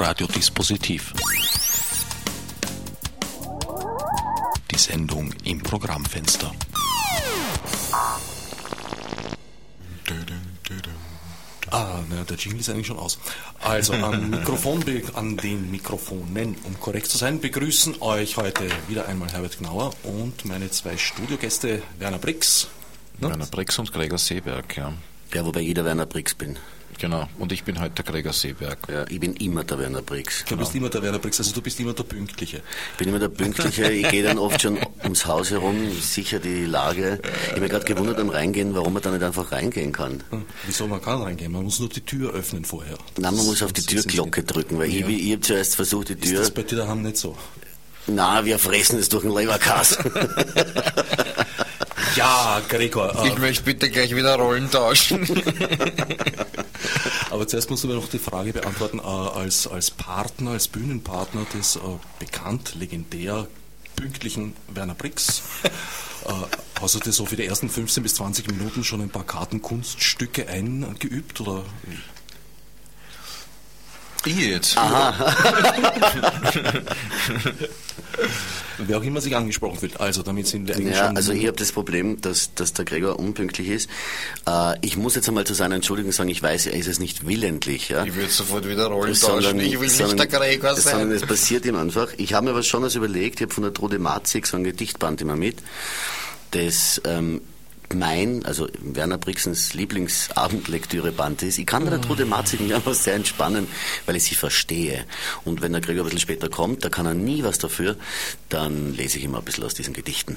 Radiodispositiv. Die Sendung im Programmfenster. Ah, na, der Jingle ist eigentlich schon aus. Also am Mikrofon, an den Mikrofonen, um korrekt zu sein, begrüßen euch heute wieder einmal Herbert Gnauer und meine zwei Studiogäste Werner Brix. Ne? Werner Brix und Gregor Seeberg, ja. Ja, wobei jeder Werner Brix bin. Genau, und ich bin heute der Gregor Seeberg. Ja, ich bin immer der Werner Brix. Du genau. bist immer der Werner Brix, also du bist immer der Pünktliche. Ich bin immer der Pünktliche, ich gehe dann oft schon ums Haus herum, sicher die Lage. Ich habe mir gerade gewundert beim Reingehen, warum man da nicht einfach reingehen kann. Wieso, man kann reingehen, man muss nur die Tür öffnen vorher. Nein, man muss auf die Türglocke drücken, weil ja. ich, ich habe zuerst versucht, die Tür... Ist das bei dir daheim nicht so? Na, wir fressen es durch den Leberkass. ja, Gregor. Äh, ich möchte bitte gleich wieder Rollen tauschen. Aber zuerst musst du mir noch die Frage beantworten, äh, als, als Partner, als Bühnenpartner des äh, bekannt, legendär, pünktlichen Werner Brix, äh, hast du dir so für die ersten 15 bis 20 Minuten schon ein paar Kartenkunststücke eingeübt oder jetzt. Aha. Wer auch immer sich angesprochen fühlt. Also damit sind wir eigentlich ja, schon... Also ich habe das Problem, dass, dass der Gregor unpünktlich ist. Äh, ich muss jetzt einmal zu seiner Entschuldigung sagen, ich weiß, er ist es nicht willentlich. Ja? Ich würde sofort wieder rollen sondern, Ich will sondern, nicht der Gregor sein. Sondern es passiert ihm einfach. Ich habe mir was schon was überlegt. Ich habe von der Trude Matzig so ein Gedichtband immer mit. Das ähm, mein, also Werner Brixens Lieblingsabendlektüreband ist. Ich kann mir der Trude Matzig immer sehr entspannen, weil ich sie verstehe. Und wenn der Gregor ein bisschen später kommt, da kann er nie was dafür, dann lese ich immer ein bisschen aus diesen Gedichten.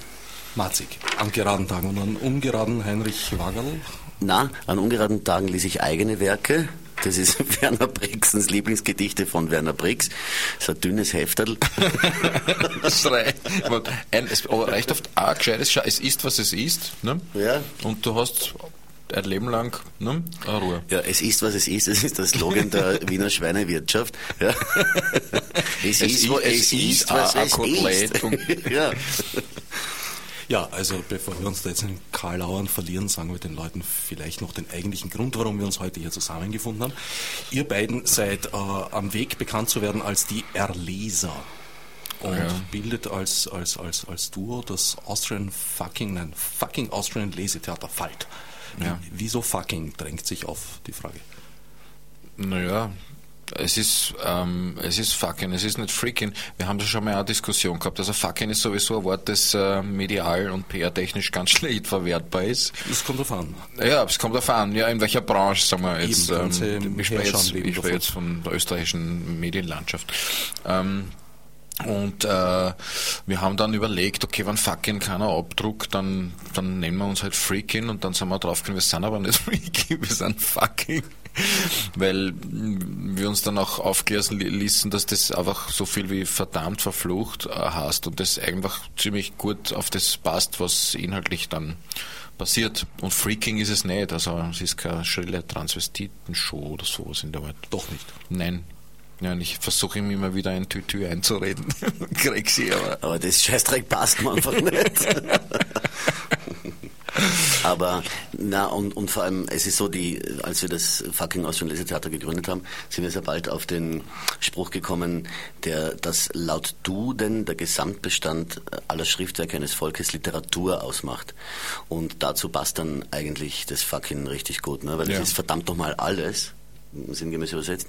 Matzig, an geraden Tagen und an ungeraden Heinrich Wagerl? Na, an ungeraden Tagen lese ich eigene Werke. Das ist Werner Brixens Lieblingsgedichte von Werner Brix. So ein dünnes Hefterl. das reicht. Ein, es reicht oft auch gescheites Es ist, was es ist. Ne? Ja. Und du hast ein Leben lang ne? Ruhe. Ja, es ist, was es ist. Das ist der Slogan der Wiener Schweinewirtschaft. Ja. Es, es, ist, wo, es, es ist, was es ist. ja. Ja, also bevor wir uns da jetzt in Karlauern verlieren, sagen wir den Leuten vielleicht noch den eigentlichen Grund, warum wir uns heute hier zusammengefunden haben. Ihr beiden seid äh, am Weg bekannt zu werden als die Erleser und ja. bildet als, als, als, als Duo das Austrian Fucking, nein, Fucking Austrian Lesetheater Falt. Ja. Wieso fucking drängt sich auf die Frage? Naja, es ist, ähm, es ist fucking, es ist nicht freaking. Wir haben da schon mal eine Diskussion gehabt. Also fucking ist sowieso ein Wort, das äh, medial und PR-technisch ganz schlecht verwertbar ist. Es kommt auf an. Ja, es kommt auf an. Ja, in welcher Branche, sagen wir jetzt. Eben, ähm, ich spreche jetzt, ich spreche jetzt von der österreichischen Medienlandschaft. Ähm, und äh, wir haben dann überlegt, okay, wenn fucking keiner abdruckt, dann, dann nennen wir uns halt Freaking und dann sind wir draufgekommen, wir sind aber nicht Freaking, wir sind fucking. Weil wir uns dann auch aufklären ließen, dass das einfach so viel wie verdammt verflucht äh, hast und das einfach ziemlich gut auf das passt, was inhaltlich dann passiert. Und Freaking ist es nicht, also es ist keine schrille Transvestiten-Show oder sowas in der Art. Doch nicht. Nein, ja, und ich versuche ihm immer wieder ein Tütü einzureden. Krieg sie aber. Aber das Scheißdreck passt mir einfach nicht. aber, na, und, und vor allem, es ist so, die, als wir das fucking Austrian Lesetheater gegründet haben, sind wir sehr bald auf den Spruch gekommen, der, dass laut Duden der Gesamtbestand aller Schriftwerke eines Volkes Literatur ausmacht. Und dazu passt dann eigentlich das fucking richtig gut, ne? weil es ja. ist verdammt nochmal alles sinngemäß übersetzt.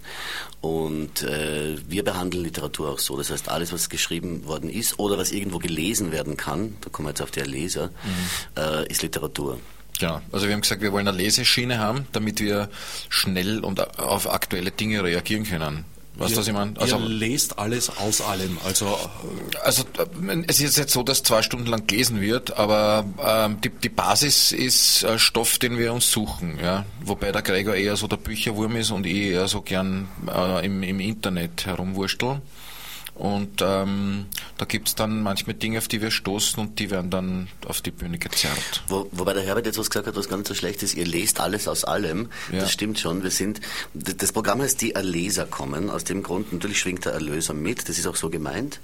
Und äh, wir behandeln Literatur auch so. Das heißt, alles, was geschrieben worden ist oder was irgendwo gelesen werden kann, da kommen wir jetzt auf der Leser, mhm. äh, ist Literatur. Genau. Also wir haben gesagt, wir wollen eine Leseschiene haben, damit wir schnell und auf aktuelle Dinge reagieren können. Weißt du, was ich meine? Also, ihr lest alles aus allem. Also, also es ist jetzt so, dass zwei Stunden lang gelesen wird, aber ähm, die, die Basis ist äh, Stoff, den wir uns suchen. Ja? Wobei der Gregor eher so der Bücherwurm ist und ich eher so gern äh, im, im Internet herumwurstel. Und ähm, da gibt es dann manchmal Dinge, auf die wir stoßen und die werden dann auf die Bühne gezerrt. Wo, wobei der Herbert jetzt was gesagt hat, was gar nicht so schlecht ist. Ihr lest alles aus allem. Ja. Das stimmt schon. Wir sind, das Programm heißt Die Erleser kommen. Aus dem Grund, natürlich schwingt der Erlöser mit. Das ist auch so gemeint.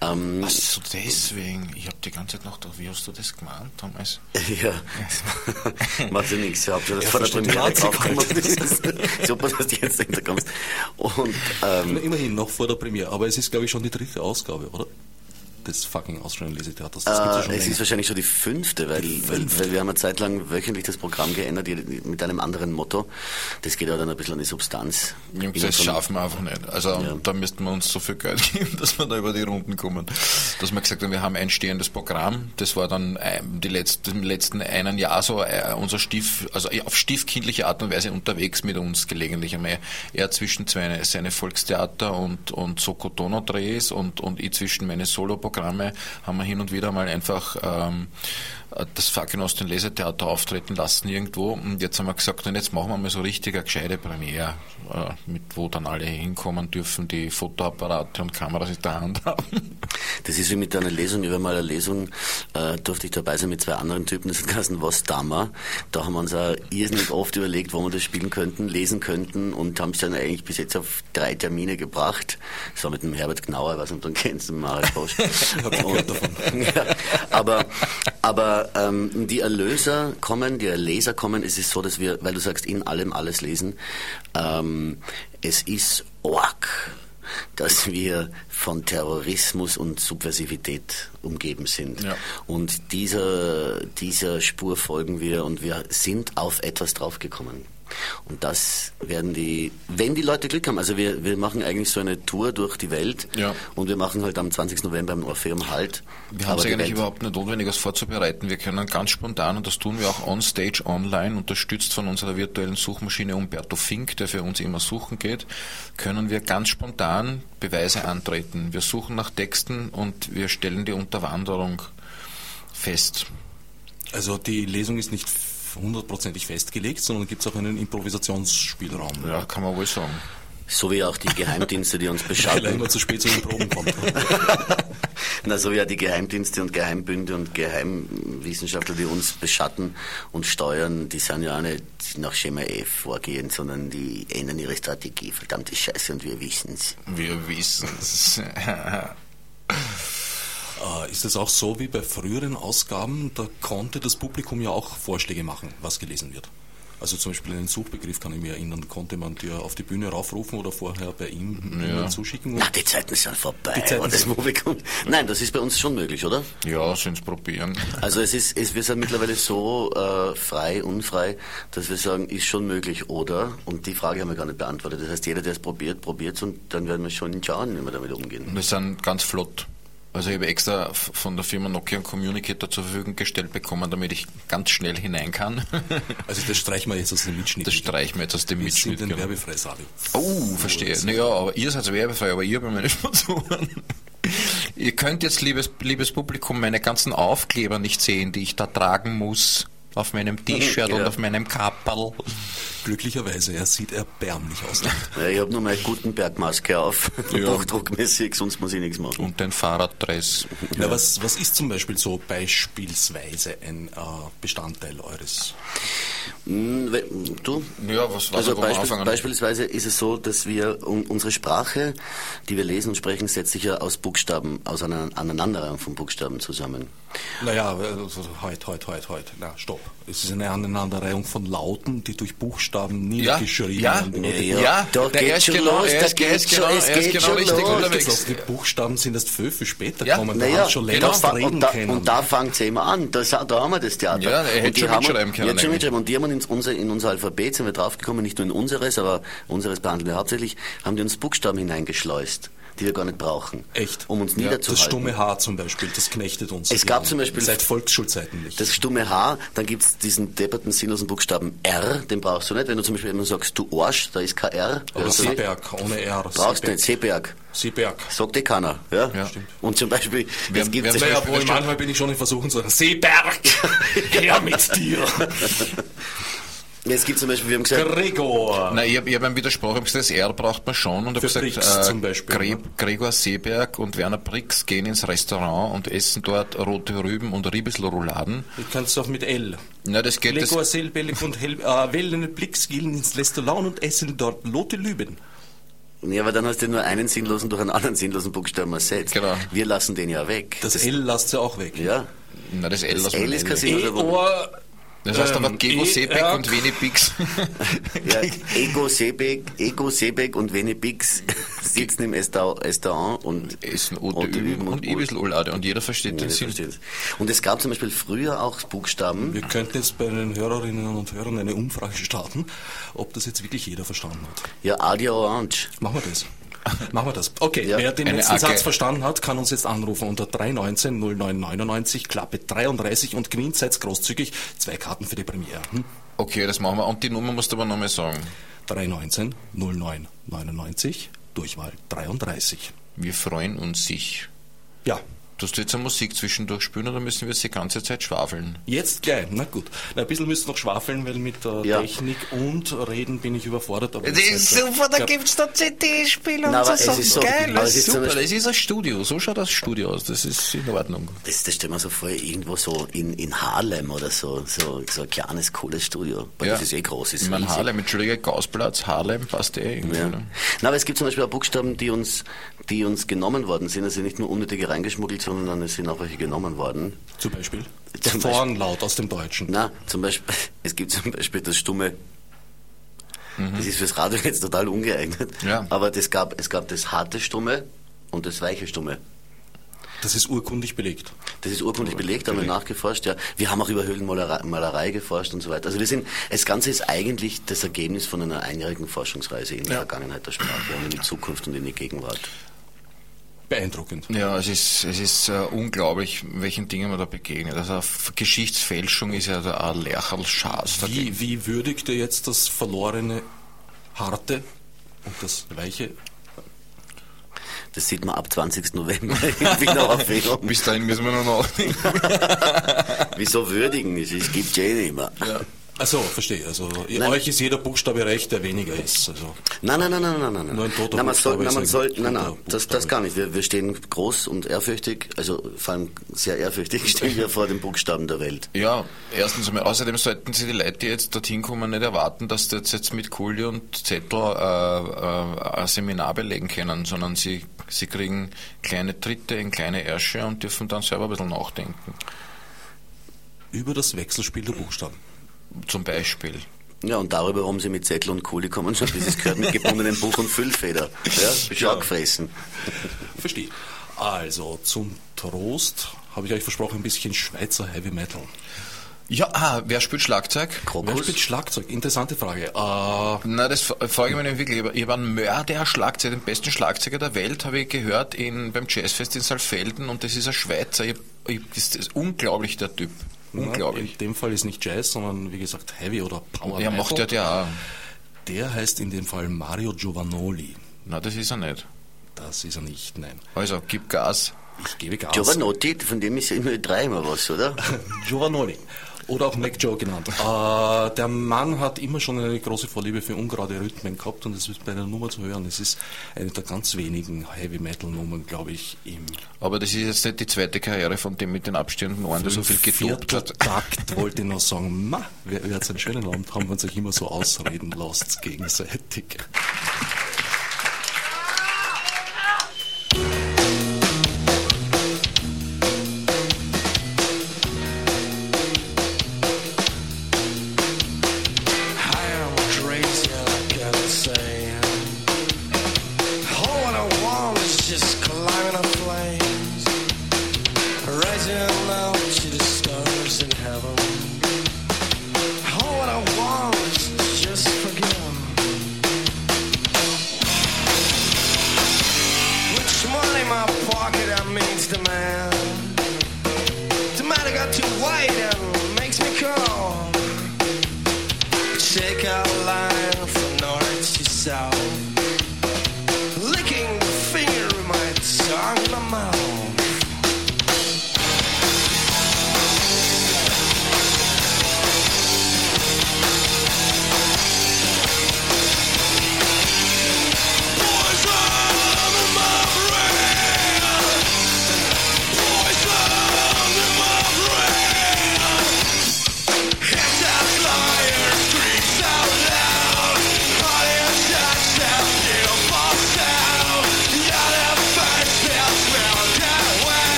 Ähm, Ach so, deswegen. Ich habe die ganze Zeit noch gedacht, wie hast du das gemeint, Thomas? Ja. Macht ja nichts. Ich habe schon ja, vor der Premiere draufgekommen. Super, dass du jetzt hinterkommst. Und, ähm, Immerhin noch vor der Premiere. Aber es ist, glaube ich, schon die dritte Ausgabe, oder? Des fucking Austrian Lesetheaters. Das äh, ja es länger. ist wahrscheinlich schon die fünfte, weil, die fünfte. Weil, weil, wir haben eine Zeit lang wöchentlich das Programm geändert mit einem anderen Motto. Das geht aber dann ein bisschen an die Substanz. Jungs, das schaffen wir einfach nicht. Also ja. da müssten wir uns so viel Geld geben, dass wir da über die Runden kommen. Dass wir gesagt haben, wir haben ein stehendes Programm. Das war dann äh, die letzte, im letzten einen Jahr so äh, unser Stief, also auf stiefkindliche Art und Weise unterwegs mit uns gelegentlich. Einmal er zwischen zwei, seine Volkstheater und, und Sokotono-Drehs und, und ich zwischen meine Solo-Programme Programme haben wir hin und wieder mal einfach ähm, das Fucking aus dem Lesetheater auftreten lassen irgendwo. Und jetzt haben wir gesagt, und jetzt machen wir mal so richtig eine gescheite Premiere, äh, mit wo dann alle hinkommen dürfen, die Fotoapparate und Kameras in der Hand haben. Das ist wie mit einer Lesung. Über mal eine Lesung äh, durfte ich dabei sein mit zwei anderen Typen, das hat Was Dama. Da haben wir uns auch irrsinnig oft überlegt, wo wir das spielen könnten, lesen könnten und haben es dann eigentlich bis jetzt auf drei Termine gebracht. Das war mit dem Herbert Gnauer, ob du ihn kennst, dem Marek Bosch. ja, aber, aber ähm, die Erlöser kommen, die Erleser kommen, es ist so, dass wir, weil du sagst, in allem alles lesen, ähm, es ist org dass wir von Terrorismus und Subversivität umgeben sind. Ja. Und dieser, dieser Spur folgen wir und wir sind auf etwas draufgekommen. Und das werden die, wenn die Leute Glück haben, also wir, wir machen eigentlich so eine Tour durch die Welt ja. und wir machen halt am 20. November im Orpheum Halt. Wir haben es eigentlich Welt überhaupt nicht notwendig, was vorzubereiten. Wir können ganz spontan, und das tun wir auch on stage online, unterstützt von unserer virtuellen Suchmaschine Umberto Fink, der für uns immer suchen geht, können wir ganz spontan Beweise antreten. Wir suchen nach Texten und wir stellen die Unterwanderung fest. Also die Lesung ist nicht hundertprozentig festgelegt, sondern gibt es auch einen Improvisationsspielraum. Ja, kann man wohl sagen. So wie auch die Geheimdienste, die uns beschatten. Weil er immer zu spät zu den Proben kommt. Na, so wie auch die Geheimdienste und Geheimbünde und Geheimwissenschaftler, die uns beschatten und steuern, die sind ja auch nicht nach Schema F vorgehen, sondern die ändern ihre Strategie. Verdammte Scheiße und wir wissen's. Wir wissen's. Ist es auch so wie bei früheren Ausgaben, da konnte das Publikum ja auch Vorschläge machen, was gelesen wird? Also zum Beispiel einen Suchbegriff kann ich mir erinnern, konnte man dir auf die Bühne raufrufen oder vorher bei ihm ja. zuschicken? Na, die Zeiten sind vorbei. Die Zeiten das Publikum. Nein, das ist bei uns schon möglich, oder? Ja, sind es probieren. Also es ist, es, wir sind mittlerweile so äh, frei, unfrei, dass wir sagen, ist schon möglich, oder? Und die Frage haben wir gar nicht beantwortet. Das heißt, jeder, der es probiert, probiert es und dann werden wir schon schauen, wie wir damit umgehen. Wir sind ganz flott. Also ich habe extra von der Firma Nokia einen Communicator zur Verfügung gestellt bekommen, damit ich ganz schnell hinein kann. Also das streichen wir jetzt aus dem Mitschnitt. Das streichen wir jetzt aus dem Mitschnitt. Wir sind genau. werbefrei, Sabi. Oh, verstehe. Naja, aber ihr seid werbefrei, aber ihr habt meine Sponsoren. ihr könnt jetzt, liebes, liebes Publikum, meine ganzen Aufkleber nicht sehen, die ich da tragen muss auf meinem T-Shirt ja. und auf meinem Kapperl. Glücklicherweise, er sieht erbärmlich aus. Ja, ich habe nur meine Gutenberg-Maske auf, ja. Buchdruckmäßig, sonst muss ich nichts machen. Und den Fahrraddress. Ja. was, was ist zum Beispiel so beispielsweise ein äh, Bestandteil eures? Hm, du? Ja, was, was also Beispiel, beispielsweise ist es so, dass wir um, unsere Sprache, die wir lesen und sprechen, setzt sich ja aus Buchstaben, aus einer Aneinanderreihung von Buchstaben zusammen. Naja, also, heute, heute, heute, heute. Na, stopp. Es ist eine Aneinanderreihung von Lauten, die durch Buchstaben niedergeschrieben ja. Ja, ja, ja, da der geht ist genau, los, er ist genau, er ist genau richtig los. unterwegs. Die Buchstaben sind erst viel, viel später ja, gekommen. Da naja, schon länger genau. reden und da, können. Und da fängt es immer an. Da, da haben wir das Theater. Ja, er hätte schon mitschreiben können. Schon mitschreiben. Und die haben in unser, in unser Alphabet, sind wir draufgekommen, nicht nur in unseres, aber unseres behandeln wir hauptsächlich, haben die uns Buchstaben hineingeschleust die wir gar nicht brauchen. Echt? Um uns ja, niederzuhalten. Das stumme H zum Beispiel, das knechtet uns. Es gab zum Beispiel... Seit Volksschulzeiten nicht. Das stumme H, dann gibt es diesen depperten sinnlosen Buchstaben R, den brauchst du nicht. Wenn du zum Beispiel immer sagst, du Arsch, da ist kein R. Aber Seeberg, ohne R. Brauchst du nicht, Seeberg. Seeberg. Sagt eh keiner. Ja, ja. Stimmt. Und zum Beispiel... Wer, das gibt's wer, ja, manchmal bin ich schon in Versuchen zu sagen, Seeberg, her mit dir. Es gibt zum Beispiel, wir haben gesagt, Gregor. Nein, ich habe hab einen Widerspruch, ich habe gesagt, das R braucht man schon und habe gesagt, Brix zum Beispiel, Gre ne? Gregor Seeberg und Werner Brix gehen ins Restaurant und essen dort rote Rüben und Riebesrouladen. Du kannst auch mit L. Na, das geht Gregor das, Selbellig und Hel äh, Wellen Blix gehen ins Restaurant und essen dort Lote Lüben. ja, aber dann hast du nur einen sinnlosen durch einen anderen sinnlosen Buchstaben ersetzt. Genau. Wir lassen den ja weg. Das, L lasst ihr auch weg. ja, na, das L das L ist nicht. kein Sinn. E, Ohr, Das heißt aber ähm, Gego E, Seebeck R, und Veni Bix. Ja, Ego Seebeck, Ego Seebeck und Veni Bix sitzen im Restau- Restaurant und Essen Ote Üben und und- Ibisloulade und jeder versteht den das Sinn. Und es gab zum Beispiel früher auch Buchstaben. Wir könnten jetzt bei den Hörerinnen und Hörern eine Umfrage starten, ob das jetzt wirklich jeder verstanden hat. Ja, Adia Orange. Machen wir das. Machen wir das. Okay, Ja. wer den Eine letzten Acke. Satz verstanden hat, kann uns jetzt anrufen unter 319 0999, Klappe 33 und gewinnt, seid großzügig, zwei Karten für die Premiere. Hm? Okay, das machen wir. Und die Nummer musst du aber nochmal sagen. 319 0999, Durchwahl 33. Wir freuen uns sich. Ja, Tust du jetzt eine Musik zwischendurch spielen oder müssen wir jetzt die ganze Zeit schwafeln? jetzt gleich. Na gut. Na, ein bisschen müsst ihr noch schwafeln, weil mit der Ja. Technik und Reden bin ich überfordert. Aber Das ist ja- super, da Ja, gibt's da CD-Spieler Na, und so es ist so- geil. Das es ist super, das ist ein Studio. So schaut das Studio aus. Das ist in Ordnung. Das, das stell mir so vor, irgendwo so in, in Harlem oder so, so, so ein kleines, cooles Studio. Weil das ist eh groß. Ist Ich meine. Harlem, Entschuldige, Gausplatz, Harlem passt eh irgendwie. Ja. Na, aber es gibt zum Beispiel auch Buchstaben, die uns, die uns genommen worden sind. Also nicht nur unnötige reingeschmuggelt, sondern es sind auch welche genommen worden. Zum Beispiel. Zum Vornlaut aus dem Deutschen. Na, zum Beispiel, es gibt zum Beispiel das Stumme. Das ist fürs Radio jetzt total ungeeignet. Ja. Aber das gab, es gab das harte Stumme und das weiche Stumme. Das ist urkundig belegt. Das ist urkundlich belegt, haben wir nachgeforscht, ja. Wir haben auch über Höhlenmalerei Malerei geforscht und so weiter. Also wir sind, das Ganze ist eigentlich das Ergebnis von einer einjährigen Forschungsreise in die Ja. Vergangenheit der Sprache und in die Zukunft und in die Gegenwart. Beeindruckend. Ja, es ist, es ist äh, unglaublich, welchen Dingen man da begegnet. Also Geschichtsfälschung ist ja Lercherl-Schaß dagegen. Wie, wie würdigt ihr jetzt das verlorene Harte und das Weiche? Das sieht man ab 20. November in Wiener Aufregung. Bis dahin müssen wir noch nachdenken. Wieso würdigen? Es es gibt ja eh nicht Also, verstehe. Also, Nein. euch ist jeder Buchstabe recht, der weniger ist. Also, Nein, nein, nein, nein, nein, nein. Nur ein toter nein, man soll, Buchstabe nein, man soll, ein nein, nein, das, das gar nicht. Wir, wir stehen groß und ehrfürchtig, also vor allem sehr ehrfürchtig stehen wir vor den Buchstaben der Welt. Ja, erstens einmal. Außerdem sollten Sie die Leute, die jetzt dorthin kommen, nicht erwarten, dass sie jetzt, jetzt mit Kuli und Zettel äh, äh, ein Seminar belegen können, sondern sie, sie kriegen kleine Tritte in kleine Ärsche und dürfen dann selber ein bisschen nachdenken. über das Wechselspiel der Buchstaben. Zum Beispiel. Ja, und darüber, warum sie mit Zettel und Kuli kommen, schon bis es gehört mit gebundenem Buch und Füllfeder. Ja, auch gefressen. Verstehe. Also, zum Trost habe ich euch versprochen, ein bisschen Schweizer Heavy Metal. Ja, ah, wer spielt Schlagzeug? Wer Krokus? spielt Schlagzeug? Interessante Frage. Äh, Na, das frage ich mich nicht wirklich. Ich habe einen Mörder Schlagzeuger, den besten Schlagzeuger der Welt, habe ich gehört in, beim Jazzfest in Saalfelden und das ist ein Schweizer. Ich, ich, das ist unglaublich, der Typ. Unglaublich. In dem Fall ist nicht Jazz, sondern wie gesagt Heavy oder Power Metal. macht der ja auch. Der heißt in dem Fall Mario Giovanoli. Na, das ist er nicht. Das ist er nicht, nein. Also, gib Gas. Ich gebe Gas. Giovanotti, von dem ist ja immer drei immer was, oder? Giovanoli. Oder auch Mac Joe genannt. Äh, der Mann hat immer schon eine große Vorliebe für ungerade Rhythmen gehabt und das ist bei der Nummer zu hören. Es ist eine der ganz wenigen Heavy Metal Nummern, glaube ich, im Aber das ist jetzt nicht die zweite Karriere von dem mit den abstehenden Ohren, der so viel getobt hat. Takt wollte ich noch sagen, ma, wer, wer hat einen schönen Abend, haben wir uns euch immer so ausreden lassen gegenseitig.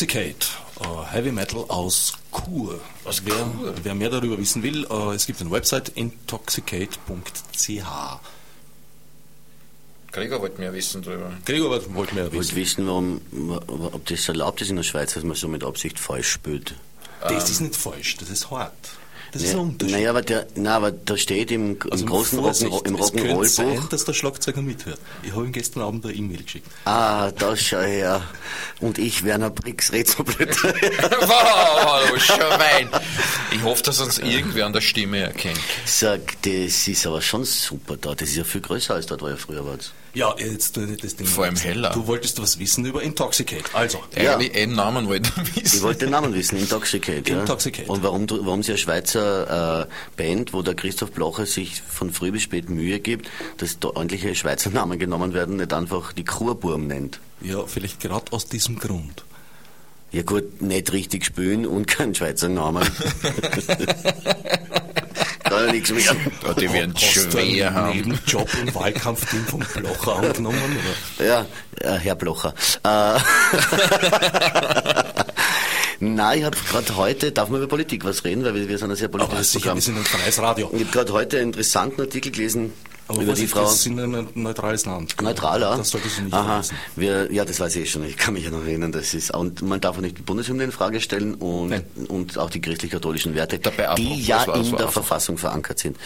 Intoxicate, uh, Heavy Metal aus Chur. Aus wer, Chur? wer mehr darüber wissen will, uh, es gibt eine Website intoxicate.ch. Gregor wollte mehr wissen drüber. Gregor wollte mehr Ich wollte wissen. wissen, warum, ob das erlaubt ist in der Schweiz, dass man so mit Absicht falsch spielt. Das ist nicht falsch, das ist hart. Das ist ein Unterschied. naja, aber, der, na, aber da steht im, im Also großen Vorsicht, Rock'n'Roll- im es könnte sein, Rock'n'Roll-Buch. dass der Schlagzeuger mithört. Ich habe ihm gestern Abend eine E-Mail geschickt. Ah, da schau her. Und ich, Werner Brix, red so blöd. wow, Schwein. Ich hoffe, dass uns irgendwer an der Stimme erkennt. Sag, das ist aber schon super da. Das ist ja viel größer als dort, wo ihr früher wart. Ja, jetzt nicht das Ding. Vor allem heller. Du wolltest was wissen über Intoxicate. Also, Ja. Eigentlich einen Namen wollte ich wissen. Ich wollte den Namen wissen, Intoxicate. Ja? Intoxicate. Und warum, warum sie eine Schweizer äh, Band, wo der Christoph Blocher sich von früh bis spät Mühe gibt, dass da ordentliche Schweizer Namen genommen werden, nicht einfach die Kurburm nennt. ja, vielleicht gerade aus diesem Grund. Ja gut, nicht richtig spielen und kein Schweizer Namen. Kann ja nichts mehr. Ja, die werden Hast du schwer haben. Nebenjob im Wahlkampfteam vom Blocher angenommen? Oder? Ja, äh, Herr Blocher. Äh, Nein, ich habe gerade heute, darf man über Politik was reden, weil wir, wir sind ein sehr Aber politisches sicher, Programm. wir sind ein freies Radio. Ich habe gerade heute einen interessanten Artikel gelesen Aber über die ist, Frau. das sind ein neutrales Land. Neutraler? Das solltest du nicht Aha, wir, ja, das weiß ich eh schon. Ich kann mich ja noch erinnern, das ist, und man darf auch nicht die Bundeshymne in Frage stellen und, Nein. und auch die christlich-katholischen Werte, Dabei die apropos, ja war- in der einfach- Verfassung verankert sind.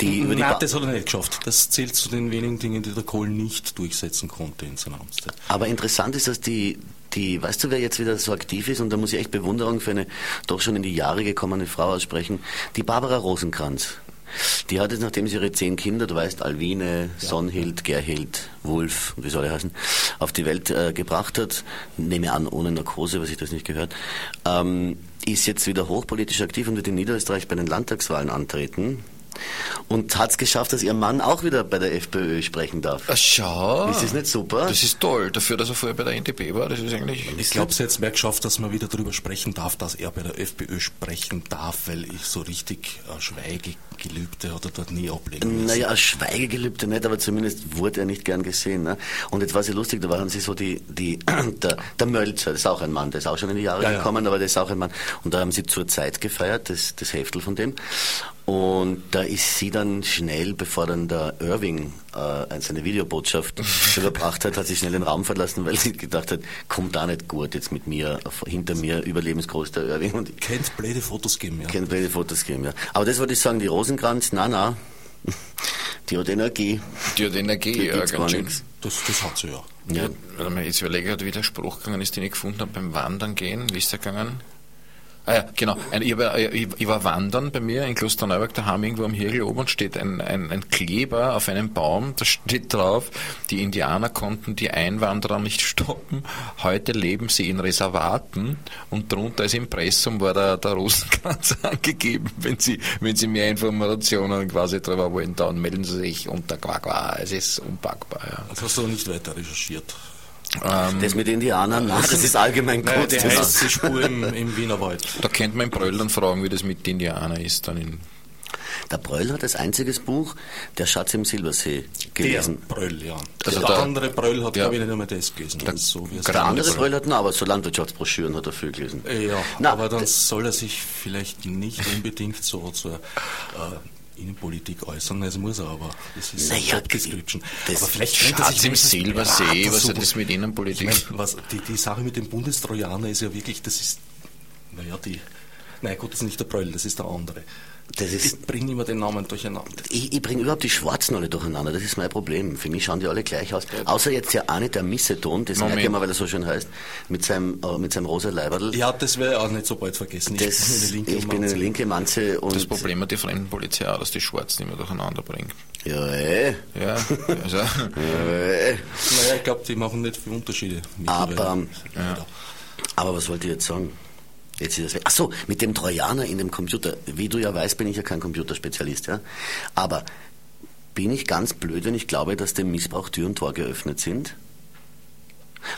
Die über die Nein, das hat er nicht geschafft. Das zählt zu den wenigen Dingen, die der Kohl nicht durchsetzen konnte in seiner Amtszeit. Aber interessant ist, dass die, die, weißt du, wer jetzt wieder so aktiv ist, und da muss ich echt Bewunderung für eine doch schon in die Jahre gekommene Frau aussprechen, die Barbara Rosenkranz. Die hat jetzt, nachdem sie ihre zehn Kinder, du weißt, Alwine, Sonnhild, Gerhild, Wulf, wie soll er heißen, auf die Welt äh, gebracht hat, nehme an, ohne Narkose, was ich das nicht gehört, ähm, ist jetzt wieder hochpolitisch aktiv und wird in Niederösterreich bei den Landtagswahlen antreten. Und hat es geschafft, dass ihr Mann auch wieder bei der FPÖ sprechen darf. Ach, schau. Ist das nicht super? Das ist toll. Dafür, dass er vorher bei der NDP war, das ist eigentlich... Ich glaube, sie hat es mehr geschafft, dass man wieder darüber sprechen darf, dass er bei der FPÖ sprechen darf, weil ich so richtig äh, Schweigegelübde hat er dort nie ablegen müssen. Naja, ein Schweigegelübde nicht, aber zumindest wurde er nicht gern gesehen. Ne? Und jetzt war es ja lustig, da waren sie so die, die der, der Mölzer, das ist auch ein Mann, der ist auch schon in die Jahre Ja, ja. gekommen, aber der ist auch ein Mann. Und da haben sie zur Zeit gefeiert, das, das Heftel von dem. Und da ist sie dann schnell, bevor dann der Irving äh, seine Videobotschaft überbracht hat, hat sie schnell den Raum verlassen, weil sie gedacht hat, kommt da nicht gut jetzt mit mir, hinter mir überlebensgroß der Irving. Und Kennt blöde Fotos geben, ja. Kennt blöde Fotos geben, ja. Aber das wollte ich sagen, die Rosenkranz, na na, die hat Energie. Die hat Energie, Die ja, ganz schön. nichts. Das, das hat sie ja. Ja. Weil man jetzt überlegt, wie der Spruch gegangen ist, den ich gefunden habe beim Wandern gehen. Wie ist der gegangen? Ah ja, genau. Ein, ich, war, ich, ich war wandern bei mir in Klosterneuburg daheim irgendwo am Hügel oben steht ein, ein, ein Kleber auf einem Baum, da steht drauf, die Indianer konnten die Einwanderer nicht stoppen, heute leben sie in Reservaten und drunter als Impressum war der, der Rosenkranz angegeben, wenn sie, wenn sie mehr Informationen quasi darüber wollen, dann melden sie sich unter Quaqua, es ist unpackbar, ja. Das hast du nicht weiter recherchiert. Das mit Indianern, na, das ist allgemein Nein, gut. die heißt die Spur im, im Wienerwald. Da kennt man im Bröll dann fragen, wie das mit Indianern ist, dann in Der Bröll hat als einziges Buch Der Schatz im Silbersee gelesen. Der Bröll, ja. Also der, der- andere Bröll hat, ja. glaube ich, nicht einmal das gelesen. Das ist so, Der andere Bröll. Bröll hat, na, aber so Landwirtschaftsbroschüren hat er viel gelesen. Ja, Na, aber dann das- soll er sich vielleicht nicht unbedingt so zur äh, Innenpolitik äußern, das muss er, aber das ist Naja, Job Description. das- aber vielleicht Schatz im Silbersee, was hat das mit Innenpolitik? Ich meine, was, die, die Sache mit dem Bundestrojaner ist ja wirklich, das ist, naja, die, nein gut, das ist nicht der Bröll, das ist der andere. Das ist- ich bringe immer den Namen durcheinander. Ich, ich bringe überhaupt die Schwarzen alle durcheinander, das ist mein Problem. Für mich schauen die alle gleich aus. Außer jetzt der eine, der Misseton, das merke ich mal, weil er so schön heißt, mit seinem, äh, mit seinem rosa Leiberl. Ja, das wäre auch nicht so bald vergessen. Das, ich bin eine linke ich bin eine Manze. linke Manze und. Das Problem hat die Fremdenpolizei auch, dass die Schwarzen immer durcheinander bringt. Ja, eh. Ja, also, Ja, eh. Naja, ich glaube, die machen nicht viele Unterschiede. Aber, Ja. aber was wollte ich jetzt sagen? Jetzt ist das weg. Ach so, mit dem Trojaner in dem Computer. Wie du ja weißt, bin ich ja kein Computerspezialist, ja. Aber bin ich ganz blöd, wenn ich glaube, dass dem Missbrauch Tür und Tor geöffnet sind?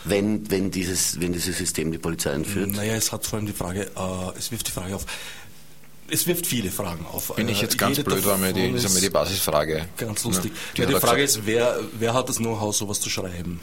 Wenn, wenn, dieses, wenn dieses System die Polizei einführt? Naja, es hat vor allem die Frage, äh, es wirft die Frage auf, es wirft viele Fragen auf. bin ich Äh, jetzt ganz jede blöd, war mir die, ist mir die Basisfrage. Ganz lustig. Die Ja, die Frage gesagt. ist, wer, wer hat das Know-how, sowas zu schreiben?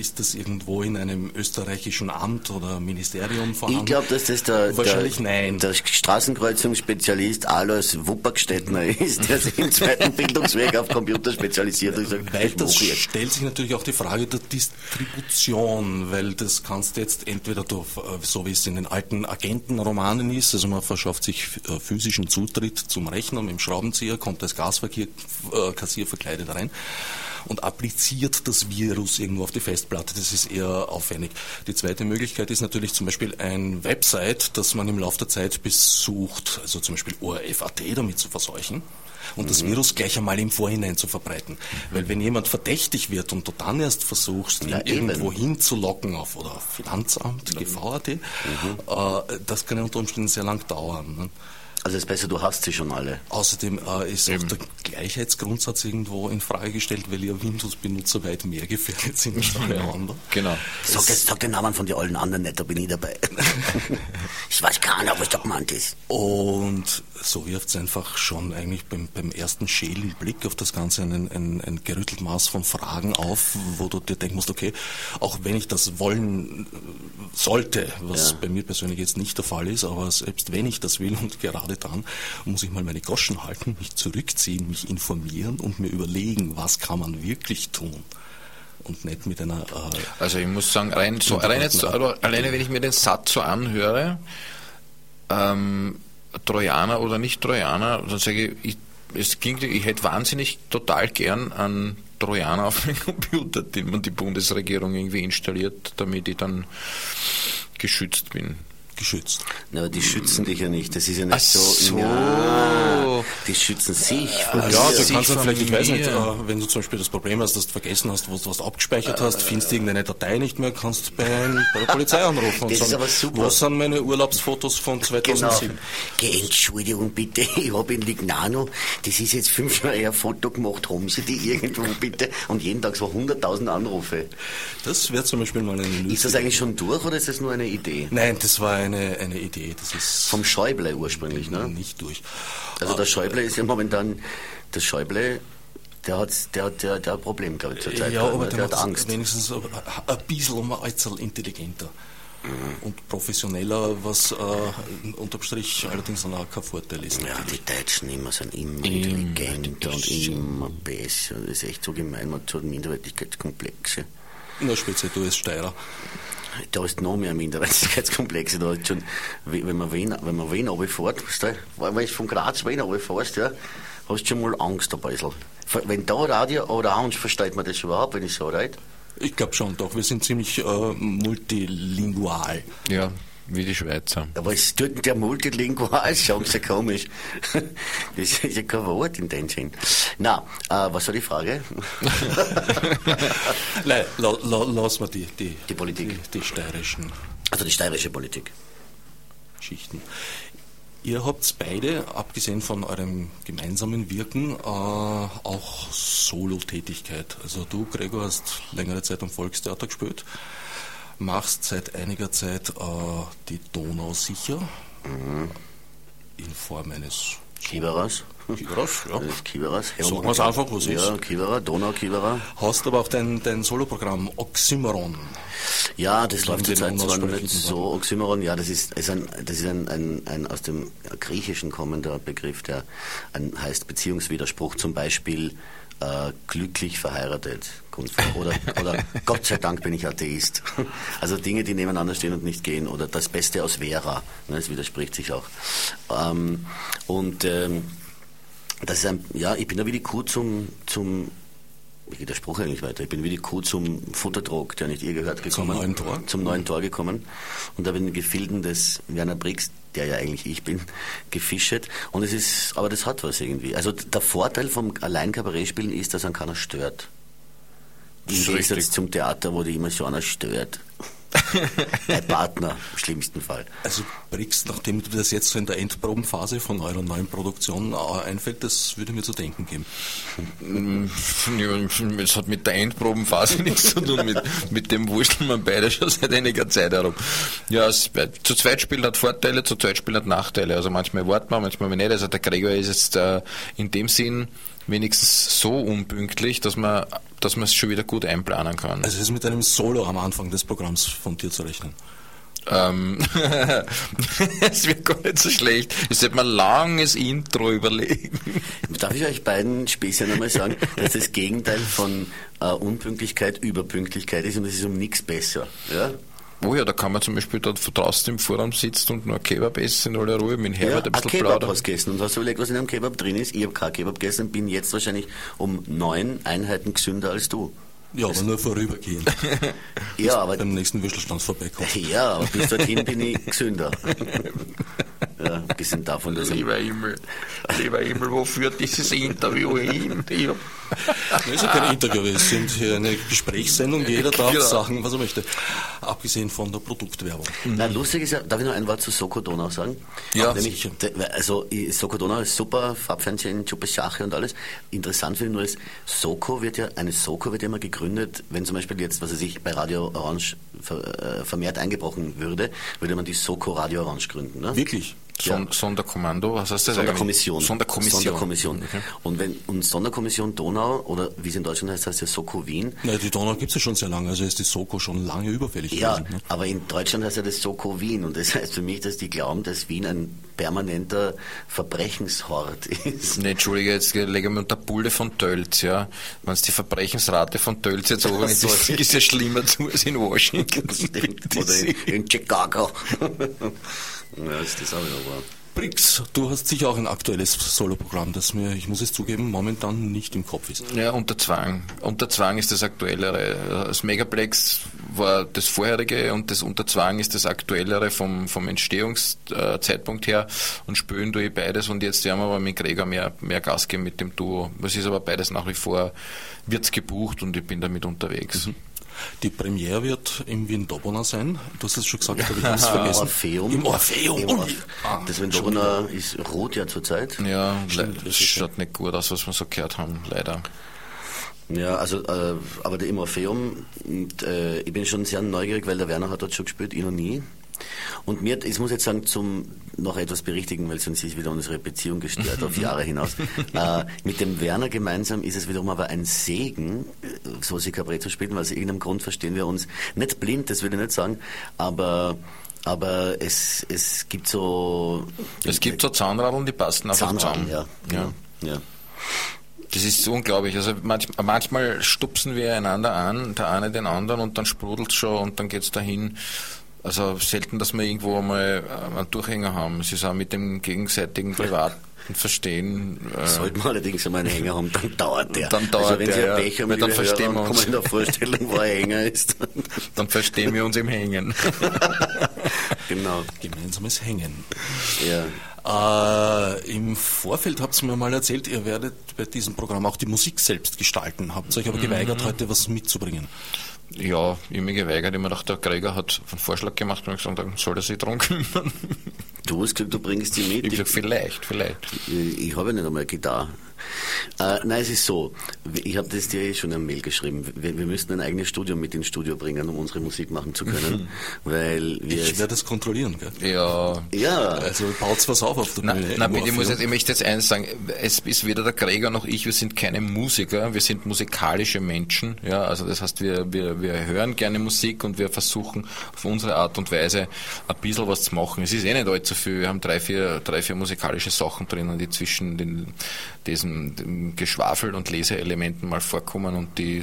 Ist das irgendwo in einem österreichischen Amt oder Ministerium vorhanden? Ich glaube, dass das der, Wahrscheinlich der, nein. der Straßenkreuzungsspezialist Alois Wuppergstettner ist, der sich im zweiten Bildungsweg auf Computer spezialisiert hat. Weiter das stellt sich natürlich auch die Frage der Distribution, weil das kannst du jetzt entweder durch, äh, so wie es in den alten Agentenromanen ist, also man verschafft sich äh, physischen Zutritt zum Rechner mit dem Schraubenzieher, kommt als Gasverkassier verkleidet rein und appliziert das Virus irgendwo auf die Festplatte. Das ist eher aufwendig. Die zweite Möglichkeit ist natürlich zum Beispiel ein Website, das man im Laufe der Zeit besucht, also zum Beispiel ORF.at damit zu verseuchen und das Mhm. Virus gleich einmal im Vorhinein zu verbreiten. Weil wenn jemand verdächtig wird und du dann erst versuchst, ihn irgendwo hinzulocken auf oder auf Finanzamt, GV.at, Mhm. äh, das kann unter Umständen sehr lang dauern. Ne? Also es ist besser, du hast sie schon alle. Außerdem äh, ist auch der Gleichheitsgrundsatz irgendwo in Frage gestellt, weil ja Windows-Benutzer weit mehr gefährdet sind als alle anderen. Genau. Sag, das, sag den Namen von den allen anderen nicht, da bin ich dabei. ich weiß keiner, was da gemeint ist. Und so wirft es einfach schon eigentlich beim, beim ersten schälen Blick auf das Ganze ein, ein, ein gerüttelt Maß von Fragen auf, wo du dir denken musst, okay, auch wenn ich das wollen äh, sollte, was Ja. bei mir persönlich jetzt nicht der Fall ist, aber selbst wenn ich das will und gerade dann, muss ich mal meine Goschen halten, mich zurückziehen, mich informieren und mir überlegen, was kann man wirklich tun. Und nicht mit einer äh, Also ich muss sagen, rein so, rein jetzt, also alleine wenn ich mir den Satz so anhöre, ähm, Trojaner oder nicht Trojaner, dann sage ich, ich, es klingt, ich hätte wahnsinnig total gern einen Trojaner auf dem Computer, den man die Bundesregierung irgendwie installiert, damit ich dann geschützt bin. Geschützt. Na, aber die schützen dich ja nicht. Das ist ja nicht Ach so. so. Ja, die schützen sich. Von Ja, dir. du sich kannst dann vielleicht, ich weiß nicht, äh, wenn du zum Beispiel das Problem hast, dass du vergessen hast, wo du was abgespeichert hast, findest irgendeine Datei nicht mehr, kannst du bei, bei der Polizei anrufen und Das ist sagen, aber super. wo sind meine Urlaubsfotos von Genau. 2007? Geh, Entschuldigung bitte, ich habe in Lignano, das ist jetzt fünf Jahre ein Foto gemacht, haben Sie die irgendwo bitte? Und jeden Tag so 100.000 Anrufe. Das wäre zum Beispiel mal eine Ist das eigentlich schon durch oder ist das nur eine Idee? Nein, das war eine, eine Idee, das ist Vom Schäuble ursprünglich, ne? nicht durch. Also der Schäuble ist ja momentan, der Schäuble, der hat, der, der, der hat ein Problem, glaube ich, zurzeit. ja, aber ne? der, der hat Angst. wenigstens ein bisschen um ein intelligenter. und professioneller, was äh, unterm Strich allerdings auch kein Vorteil ist. Ja, die Deutschen immer sind immer intelligenter und immer besser. Das ist echt so gemein, man hat Minderwertigkeitskomplexe. Na, speziell du als Steirer. Da ist noch mehr Minderwertigkeitskomplexe. Da ist schon, wenn man Wien, wenn man Wien runterfährt, weißt du, wenn du von Graz Wien runterfährst, ja, hast du schon mal Angst ein bisschen. Wenn da Radio Orange versteht man das überhaupt, wenn ich so rede? Ich glaube schon, doch. Wir sind ziemlich äh, multilingual. Ja, wie die Schweizer. Aber es tut der Multilingual, sagen sie komisch. Das ist ja kein Wort in dem Sinn. Na, äh, was war die Frage? Nein, la, la, lass mal die, die, Die Politik. Die, die steirischen Also die steirische Politik. Schichten. Ihr habt beide, abgesehen von eurem gemeinsamen Wirken, äh, auch Solo-Tätigkeit. Also du, Gregor, hast längere Zeit am Volkstheater gespielt, machst seit einiger Zeit äh, die Donau sicher, in Form eines Kieberas. Kieberas, ja. Das. Sagen wir's einfach, was Ja, ist. Kieberer, Donau Kieberer. Hast aber auch dein, dein Soloprogramm Oxymoron. Ja, das läuft zurzeit zwar nicht so. Oxymoron, ja, das ist, ist, ein, das ist ein, ein, ein aus dem Griechischen kommender Begriff, der ein, heißt Beziehungswiderspruch, zum Beispiel äh, glücklich verheiratet. Oder, oder Gott sei Dank bin ich Atheist. Also Dinge, die nebeneinander stehen und nicht gehen. Oder das Beste aus Vera. Ne, Das widerspricht sich auch. Ähm, und ähm, das ist ein, ja, ich bin da wie die Kuh zum, zum wie geht der Spruch eigentlich weiter? Ich bin wie die Kuh zum Futterdruck, der nicht ihr gehört, gekommen. neuen Tor? Zum neuen Tor gekommen. Und da bin in den Gefilden des Werner Briggs, der ja eigentlich ich bin, gefischt. Und es ist, aber das hat was irgendwie. Also der Vorteil vom allein Kabarett spielen ist, dass man keiner stört. Im ist Gegensatz zum Theater, wo die immer so einer stört. Ein Partner, im schlimmsten Fall. Also Brix, nachdem du das jetzt so in der Endprobenphase von eurer neuen Produktion äh, einfällt, das würde mir zu denken geben. Es hat mit der Endprobenphase nichts zu tun, mit, mit dem wurschteln wir beide schon seit einiger Zeit herum. Ja, es, zu zweit spielen hat Vorteile, zu zweit spielen hat Nachteile. Also manchmal warten wir, manchmal nicht. Also der Gregor ist jetzt äh, in dem Sinn wenigstens so unpünktlich, dass man dass man es schon wieder gut einplanen kann. Also es ist mit einem Solo am Anfang des Programms von dir zu rechnen. Ähm, es wird gar nicht so schlecht. Ich sollte mir ein langes Intro überlegen. Darf ich euch beiden Späßchen einmal sagen, dass das Gegenteil von äh, Unpünktlichkeit Überpünktlichkeit ist und es ist um nichts besser. Ja? Oh ja, da kann man zum Beispiel dort draußen im Vorraum sitzen und nur Kebab essen in aller Ruhe, mit dem Ja, Herbert ein ein bisschen Kebab plaudern. hast gegessen und hast du überlegt, was in einem Kebab drin ist. Ich habe kein Kebab gegessen, bin jetzt wahrscheinlich um neun Einheiten gesünder als du. Ja, aber nur vorübergehend. Ja, aber beim nächsten Würstelstand vorbeikommt. ja, aber bis dorthin bin ich gesünder. ja, abgesehen davon, dass ich, Lieber Himmel, lieber Himmel, wo führt dieses Interview hin? Ich hab- Das ist ja kein Interview, wir sind hier eine Gesprächssendung, jeder darf Genau. sagen, was er möchte. Abgesehen von der Produktwerbung. Na, lustig ist ja, darf ich noch ein Wort zu Soko Donau sagen? Ja, Nämlich, sicher. also Soko Donau ist super, Farbfernsehen, super Sache und alles. Interessant finde ich nur, ist, Soko wird ja, eine Soko wird ja immer gegründet, wenn zum Beispiel jetzt, was weiß ich, bei Radio Orange äh, vermehrt eingebrochen würde, würde man die Soko Radio Orange gründen. Ne? Wirklich? Son Sonderkommando, was heißt das Sonderkommission. eigentlich? Sonderkommission. Sonderkommission. Okay. Und wenn und Sonderkommission Donau oder wie es in Deutschland heißt, heißt ja Soko Wien. Na, die Donau gibt es ja schon sehr lange, also ist die Soko schon lange überfällig Ja, gewesen. Ne? aber in Deutschland heißt ja das Soko Wien und das heißt für mich, dass die glauben, dass Wien ein permanenter Verbrechenshort ist. Nee, Entschuldige, jetzt legen wir unter Bulle von Tölz, ja. Wenn es die Verbrechensrate von Tölz jetzt oben ist, ist, ist ja schlimmer zu als in Washington. Stimmt. Oder in, in Chicago. Ja, ist das auch wieder wahr. Brix, du hast sicher auch ein aktuelles Soloprogramm, das mir, ich muss es zugeben, momentan nicht im Kopf ist. Ja, unter Zwang. Unter Zwang ist das aktuellere. Das Megaplex war das vorherige und das Unter Zwang ist das aktuellere vom, vom Entstehungszeitpunkt her und spülen tue ich beides und jetzt werden wir aber mit Gregor mehr, mehr Gas geben mit dem Duo. Es ist aber beides nach wie vor, wird's gebucht und ich bin damit unterwegs. Die Premiere wird im Wien Dobona sein. Du hast es schon gesagt, aber ich habe es vergessen. Orpheum. Im Orpheum. Im. Orpheum. Ah, das Windobner ist rot ja zurzeit. Ja, Stimmt, das schaut nicht gut aus, was wir so gehört haben, leider. Ja, also, äh, aber der im Orpheum, und, äh, ich bin schon sehr neugierig, weil der Werner hat dort schon gespielt, ich noch nie. Und mir, ich muss jetzt sagen, zum noch etwas berichtigen, weil sonst ist wieder unsere Beziehung gestört auf Jahre hinaus. äh, mit dem Werner gemeinsam ist es wiederum aber ein Segen, äh, so sie Cabaret zu spielen, weil aus irgendeinem Grund verstehen wir uns nicht blind, das würde ich nicht sagen, aber aber es, es gibt so... Es gibt so Zahnradeln, die passen einfach zusammen. ja. ja. ja. Das ist unglaublich. Also manch, manchmal stupsen wir einander an, der eine den anderen und dann sprudelt schon und dann geht's dahin. Also selten, dass wir irgendwo einmal äh, einen Durchhänger haben. Es ist auch mit dem gegenseitigen privaten Verstehen. Äh, Sollten wir allerdings einmal einen Hänger haben, dann dauert der. Dann dauert also wenn der, Sie ja. ein Pech haben, Weil dann verstehen wir uns. in der Vorstellung, wo ein Hänger ist. dann verstehen wir uns im Hängen. genau. Gemeinsames Hängen. Ja. Äh, Im Vorfeld habt ihr mir mal erzählt, ihr werdet bei diesem Programm auch die Musik selbst gestalten. Habt euch aber Mhm. geweigert, heute was mitzubringen. Ja, ich mich geweigert. Ich mir gedacht, der Gregor hat einen Vorschlag gemacht und gesagt, dann soll er sich drum kümmern. Du hast gesagt, du bringst sie mit. Ich hab gesagt, vielleicht, vielleicht. Ich, ich habe ja nicht einmal Gitarre. Äh, nein, es ist so. Ich habe das dir eh schon eine Mail geschrieben. Wir, wir müssten ein eigenes Studio mit ins Studio bringen, um unsere Musik machen zu können. weil wir. Ich werde das kontrollieren. Gell? Ja, ja, Also baut was auf auf der Na, Bühne. na, bitte, ich, muss jetzt, ich möchte jetzt eins sagen, es ist weder der Gregor noch ich, wir sind keine Musiker, wir sind musikalische Menschen, ja, also das heißt, wir, wir, wir hören gerne Musik und wir versuchen auf unsere Art und Weise ein bisschen was zu machen. Es ist eh nicht allzu viel, wir haben drei, vier, drei, vier musikalische Sachen drinnen, die zwischen den, diesen dem Geschwafel und Leseelementen mal vorkommen und die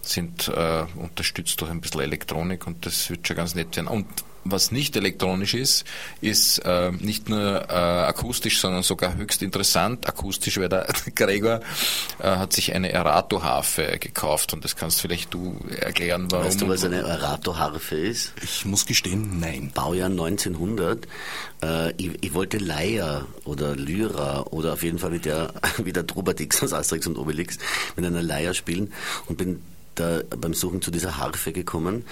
sind äh, unterstützt durch ein bisschen Elektronik und das wird schon ganz nett werden. Und was nicht elektronisch ist, ist äh, nicht nur äh, akustisch, sondern sogar höchst interessant akustisch, weil der Gregor äh, hat sich eine Erato-Harfe gekauft und das kannst vielleicht du erklären, warum. weißt du, was eine Erato-Harfe ist? Ich muss gestehen, nein. Baujahr 1900. Äh, ich, ich wollte Leier oder Lyra oder auf jeden Fall wie der, wie der Trubadix aus Asterix und Obelix mit einer Leier spielen und bin da beim Suchen zu dieser Harfe gekommen.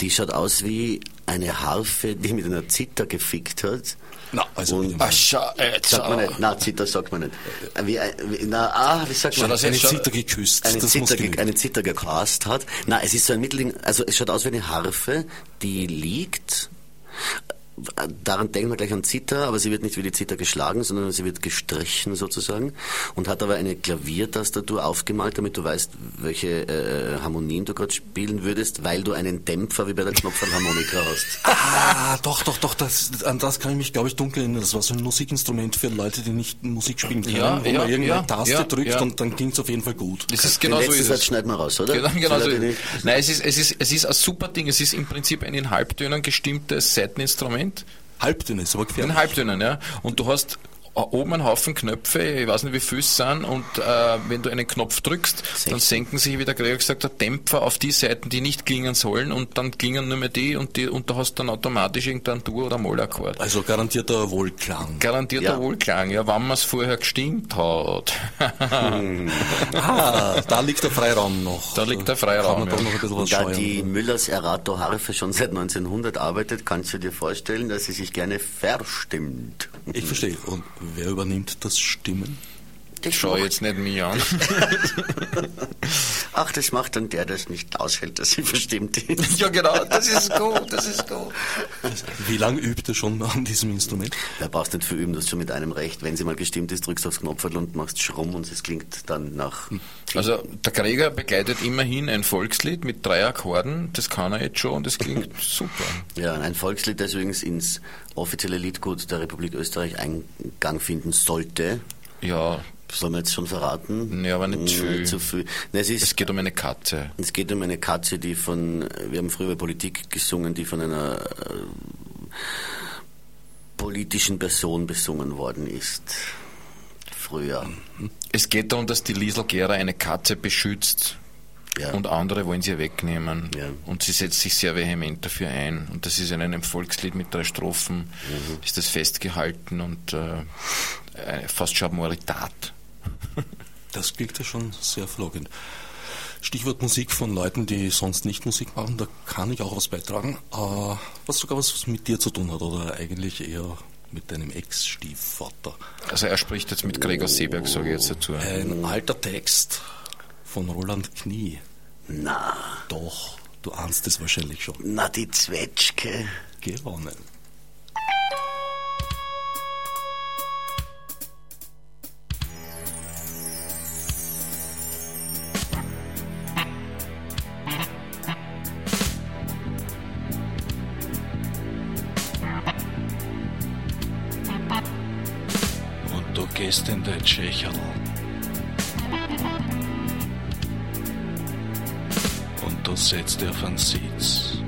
Die schaut aus wie eine Harfe, die mit einer Zither gefickt hat. Na, also Und-. Ach, schau, jetzt Sagt man nicht. Na, Zither sagt man nicht. Äh, Wie, ein- wie, na, ah, wie sagt man? das eine Zither geküsst. eine das Zither, ge- eine Zither gecast hat. Na, es ist so ein Mittelding, also es schaut aus wie eine Harfe, die liegt. Daran denken wir gleich an Zither, aber sie wird nicht wie die Zither geschlagen, sondern sie wird gestrichen sozusagen und hat aber eine Klaviertastatur aufgemalt, damit du weißt, welche äh, Harmonien du gerade spielen würdest, weil du einen Dämpfer wie bei der Knopfharmonika hast. Ah, doch, doch, doch, das, an das kann ich mich, glaube ich, dunkel erinnern. Das war so ein Musikinstrument für Leute, die nicht Musik spielen können, Ja, wo ja, man irgendeine ja, Taste ja, drückt ja. und dann klingt es auf jeden Fall gut. Das ist genau so ist es. schneiden wir raus, oder? Genau, genau so. Nein, es ist, es, ist, es ist ein super Ding. Es ist im Prinzip ein in Halbtönen gestimmtes Seiteninstrument. Halbdünn ist aber gefährlich. In Halbtönen, ja. Und du hast oben einen Haufen Knöpfe, ich weiß nicht wie viele es sind, und äh, wenn du einen Knopf drückst, dann senken sich, wie der Gregor gesagt hat, Dämpfer auf die Seiten, die nicht klingen sollen, und dann klingen nur mehr die, und, die, und du hast dann automatisch irgendein Dur- oder Mollakkord. Also garantierter Wohlklang. Garantierter Ja. Wohlklang, ja, wenn man es vorher gestimmt hat. Ah, da liegt der Freiraum noch. Da liegt der Freiraum, Kann man doch ja. noch ein bisschen was Da scheuen. die Müllers Erato Harfe schon seit 1900 arbeitet, kannst du dir vorstellen, dass sie sich gerne verstimmt. Ich verstehe. Und wer übernimmt das Stimmen? Das Schau macht- jetzt nicht mich an. Ach, das macht dann der, der es nicht aushält, dass sie verstimmt ist. ja, genau, das ist gut, das ist gut. Wie lange übt ihr schon an diesem Instrument? Da brauchst du nicht viel üben, das ist schon mit einem recht. Wenn sie mal gestimmt ist, drückst du aufs Knopf und machst Schrumm und es klingt dann nach... Also der Gregor begleitet immerhin ein Volkslied mit drei Akkorden, das kann er jetzt schon und das klingt super. Ja, ein Volkslied, das übrigens ins offizielle Liedgut der Republik Österreich Eingang finden sollte. Ja, Sollen wir jetzt schon verraten? Nee, aber nicht Mm, viel. Zu viel. Nein, es, ist, es geht um eine Katze. Es geht um eine Katze, die von, wir haben früher über Politik gesungen, die von einer äh, politischen Person besungen worden ist. Früher. Es geht darum, dass die Liesel Gera eine Katze beschützt Ja. und andere wollen sie wegnehmen. Ja. Und sie setzt sich sehr vehement dafür ein. Und das ist in einem Volkslied mit drei Strophen, Mhm. ist das festgehalten und äh, äh, fast schon Moralitat. Das klingt ja schon sehr verlockend. Stichwort Musik von Leuten, die sonst nicht Musik machen, da kann ich auch was beitragen, äh, was sogar was mit dir zu tun hat oder eigentlich eher mit deinem Ex-Stiefvater. Also er spricht jetzt mit Gregor Seeberg, sage ich jetzt dazu. Ein alter Text von Roland Knie. Na, Doch, Du ahnst es wahrscheinlich schon. Na, die Zwetschge. Gewonnen. Sitz.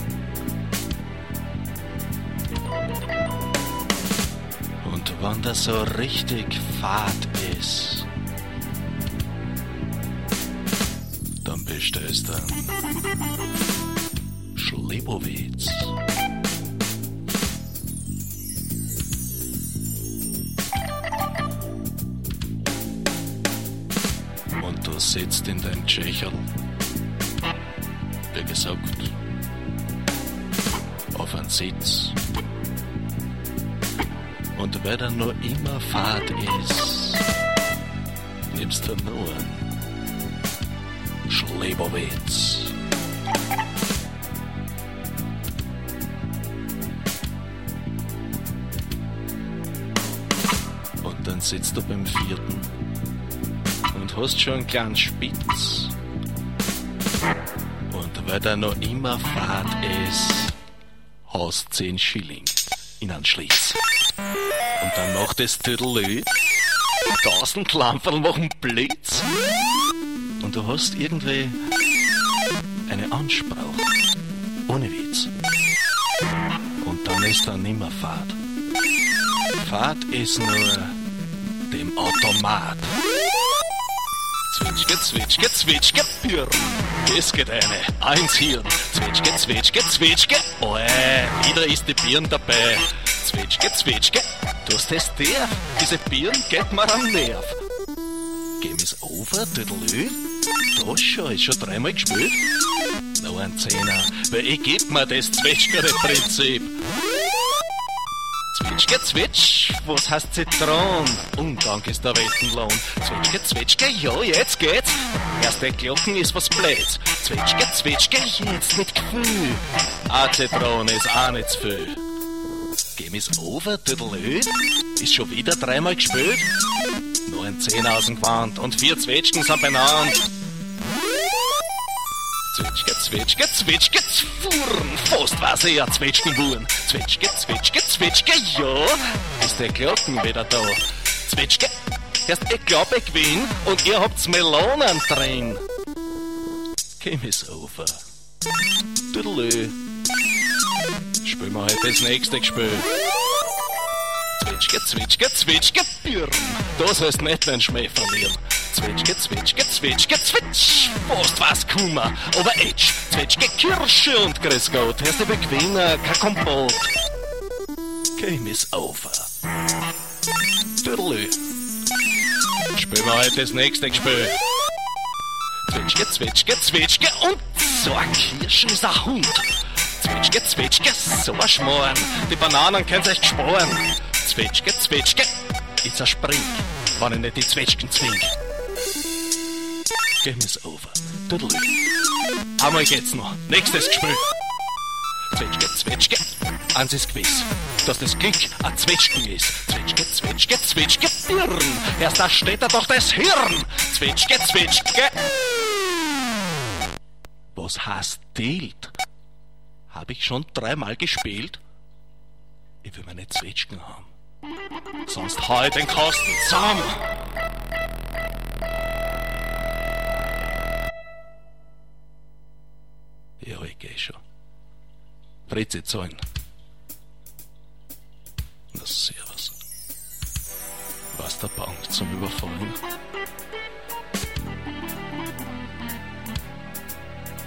Und wenn das so richtig fad ist, dann bestellst du einen Schlibowitz. Und du sitzt in deinem Tschecherl. Wie gesagt, auf einen Sitz. Und weil er nur immer fad ist, nimmst du nur einen Schlebowitz. Und dann sitzt du beim vierten und hast schon einen kleinen Spitz. Weil der noch immer fad ist, hast 10 Schilling in Schlitz. Und dann macht es Tüdelü, tausend Lampen machen Blitz. Und du hast irgendwie eine Ansprache. Ohne Witz. Und dann ist er nimmer Fahrt. Fahrt ist nur dem Automat. Zwitschge, zwitschge, zwitschge, Pirn. Es geht eine, eins Hirn. Zwitschge, zwitschge, zwitschge, oh, wieder ist die Birn dabei. Zwitschge, zwitschge, du hast das der, diese Birn geht mir am Nerv. Geh mis over, Tüdelü, das schon, ist schon dreimal gespielt. Noch ein Zehner, weil ich geb mir das Zwetschgere-Prinzip. Zwetschge, zwetsch, was heißt Zitron? Undank ist der Weltenlohn. Zwetschge, zwetschge, ja, jetzt geht's. Erste Glocken ist was blöds. Zwetschge, zwetschge, jetzt mit Gefühl. A Zitron ist auch nicht zu viel. Geh mis over, tüdelö, ist schon wieder dreimal gespielt. Nur ein Zehner aus dem Gewand und vier Zwetschgen sind benannt. Zwetschge, Zwetschge, Zwetschge, Zwurn, fast war's eher Zwetschgenwurn. Zwetschge, Zwetschge, Zwetschge, ja, ist der Glocken wieder da. Zwetschge, erst ich glaub ich gewinn und ihr habt's Melonen drin. Game is over. Tüdelö. Spielen wir halt das nächste Spiel. Zwetschge, Zwetschge, Zwetschge, Birn. Das heißt nicht den Schmäh verlieren. Zwetschge, Zwetschge, Zwetschge, Zwetsch. Fast was Kummer, aber Edge. Zwetschge, Kirsche und Grüß Gott. Hörst du Bequemer, kein Kompott. Game is over. Tüdelü. Spielen wir halt das nächste Spiel. Zwetschge, Zwetschge, Zwetschge und so ein Kirschen ist ein Hund. Zwetschge, Zwetschge, so ein Schmoren. Die Bananen könnt ihr euch sparen. Zwetschge, Zwetschge, ich zerspring, wenn ich nicht die Zwetschgen zwing. Game is over. Tüdelü. Einmal geht's noch. Nächstes Gespiel. Zwetschge, Zwetschge, eins ist gewiss, dass das Glück ein Zwetschgen ist. Zwetschge, Zwetschge, Zwetschge, Birn. Erst da steht da doch das Hirn. Zwetschge, Zwetschge. Was heißt dealt? Hab ich schon dreimal gespielt? Ich will meine Zwetschgen haben. Sonst ich den Kosten zusammen. Ja, ich geh schon. Fritzi zahlen. Na, servus. Was der Bank zum Überfallen?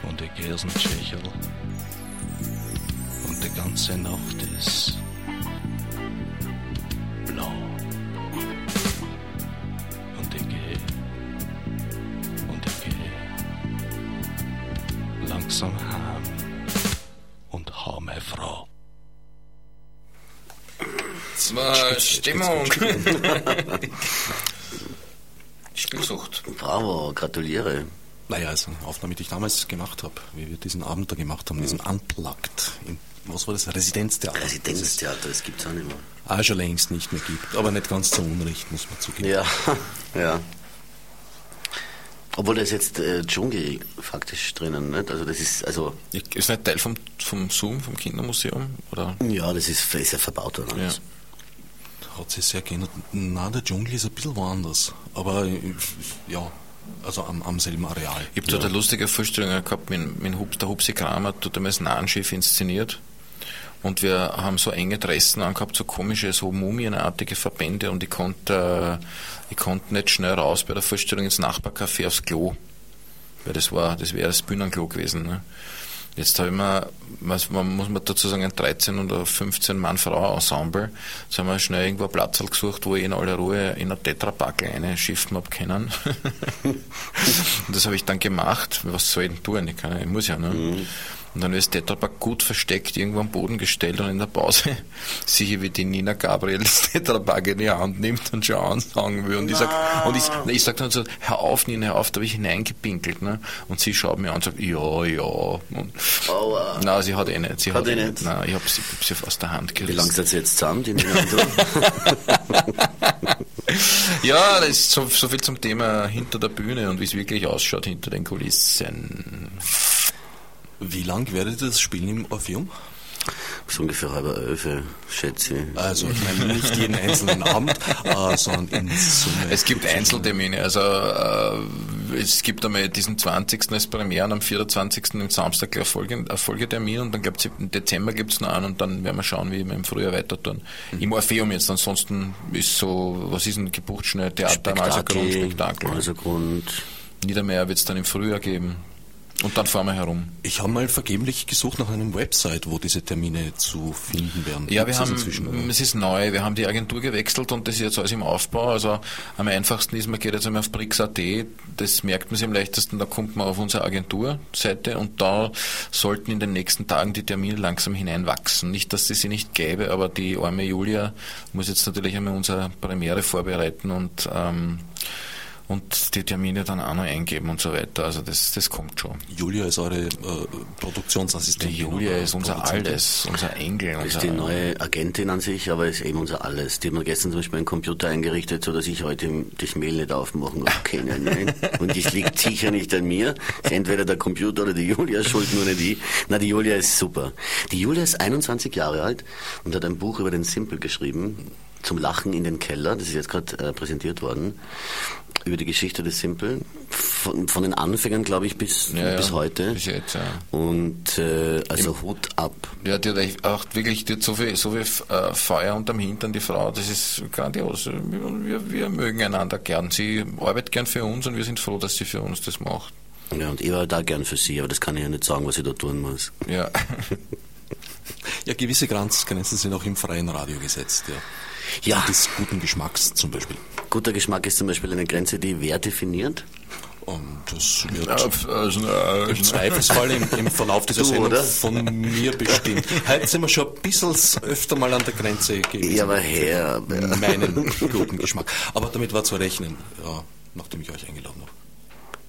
Und ich geh aus dem Tschecherl. Und die ganze Nacht ist blau. Und ich geh. Und ich geh. Langsam heim. Und hau meine Frau. War Stimmung. Spielsucht. Bravo, gratuliere. Naja, also eine Aufnahme, die ich damals gemacht habe, wie wir diesen Abend da gemacht haben, diesen Unplugged. In, was war das? Residenztheater. Residenztheater, das gibt es auch nicht mehr. Auch schon längst nicht mehr gibt, aber nicht ganz zu Unrecht, muss man zugeben. Ja, ja. Obwohl da ist jetzt äh, Dschungel faktisch drinnen, nicht? Also das ist, also... Ist nicht Teil vom, vom Zoom, vom Kindermuseum? Oder? Ja, das ist, ist ja verbaut worden. Ja. Hat sich sehr geändert. Na, der Dschungel ist ein bisschen woanders. Aber äh, ja, also am, am selben Areal. Ich habe dort eine lustige Vorstellung gehabt, mit, mit Hub, der Hupsi Kramer tut einmal das Nahenschiff inszeniert. Und wir haben so enge Dressen angehabt, so komische, so mumienartige Verbände und ich konnte, äh, ich konnte nicht schnell raus bei der Vorstellung ins Nachbarcafé aufs Klo. Weil das war, das wäre das Bühnenklo gewesen. Ne? Jetzt habe ich mir, was, man muss man dazu sagen, ein 13 oder 15 Mann-Frau-Ensemble. Jetzt haben wir schnell irgendwo einen Platz gesucht, wo ich in aller Ruhe in einer Tetrapackel eine schiffen habe können. und das habe ich dann gemacht. Was soll ich denn tun? Ich, kann, ich muss ja, ne? Mhm. Und dann ist Tetrapack gut versteckt irgendwo am Boden gestellt und in der Pause ich, wie die Nina Gabriel das Tetrapack in die Hand nimmt und schon anfangen will. Und ich sage und ich, ich sag dann so, hör auf, Nina, hör auf, da habe ich hineingepinkelt. Ne? Und sie schaut mir an und sagt, ja, ja. Und, Aua. Nein, sie hat eh nicht. Sie Hat hat, eh eh nicht? Nein, ich habe sie, hab sie aus der Hand gerissen. Wie lange seid ihr jetzt zusammen, die Nina? Ja, das ist so, so viel zum Thema hinter der Bühne und wie es wirklich ausschaut hinter den Kulissen. Wie lang werdet ihr das spielen im Orpheum? so ungefähr halber elf, schätze ich. Also ich meine nicht jeden einzelnen Abend, äh, sondern in Summe. Es gibt Einzeltermine, also äh, es gibt einmal diesen 20. als Premieren, am 24. im Samstag gleich Folge, ein Folgetermin und dann gibt's im Dezember gibt's noch einen und dann werden wir schauen, wie wir im Frühjahr weiter tun. Im Orpheum jetzt, ansonsten ist so, was ist ein gebucht schnell Theater, also Grund, Spektakel. Also Grund. Niedermeyer wird's dann im Frühjahr geben. Und dann fahren wir herum. Ich habe mal vergeblich gesucht nach einem Website, wo diese Termine zu finden wären. Ja, wir Gibt's haben, es ist neu, wir haben die Agentur gewechselt und das ist jetzt alles im Aufbau. Also am einfachsten ist, man geht jetzt einmal auf Brix.at, das merkt man sich am leichtesten, da kommt man auf unsere Agenturseite und da sollten in den nächsten Tagen die Termine langsam hineinwachsen. Nicht, dass es sie nicht gäbe, aber die arme Julia muss jetzt natürlich einmal unsere Premiere vorbereiten und ähm, und die Termine dann auch noch eingeben und so weiter. Also das, das kommt schon. Julia ist eure äh, Die Produktionsassistentin. Julia oder ist unser. Alles, unser Engel. Unser Ist die neue Agentin an sich, aber ist eben unser Alles. Die hat mir gestern zum Beispiel einen Computer eingerichtet, so dass ich heute das Mail nicht aufmachen kann. Nein. Und das liegt sicher nicht an mir. Ist entweder der Computer oder die Julia schuld, nur nicht ich. Na, die Julia ist super. Die Julia ist 21 Jahre alt und hat ein Buch über den Simple geschrieben. Zum Lachen in den Keller. Das ist jetzt gerade äh, präsentiert worden. Über die Geschichte des Simple. Von, von den Anfängern, glaube ich, bis, Ja, ja, bis heute. Bis jetzt, ja. Und äh, also Hut ab. Ja, die hat echt auch wirklich die hat so viel, so viel äh, Feuer unterm Hintern, die Frau, das ist grandios. Wir, wir, wir mögen einander gern. Sie arbeitet gern für uns und wir sind froh, dass sie für uns das macht. Ja, und ich war da gern für sie, aber das kann ich ja nicht sagen, was ich da tun muss. Ja. Ja, gewisse Grenz- Grenzen sind auch im freien Radio gesetzt. Ja. Ja, Des guten Geschmacks zum Beispiel. guter Geschmack ist zum Beispiel eine Grenze, die wer definiert? Und das wird also, im Zweifelsfall im, im Verlauf dieser Du, Sendung oder? von mir bestimmt. Heute sind wir schon ein bisschen öfter mal an der Grenze gewesen. Ja, aber Herr, Meinen guten Geschmack. Aber damit war zu rechnen, ja, nachdem ich euch eingeladen habe.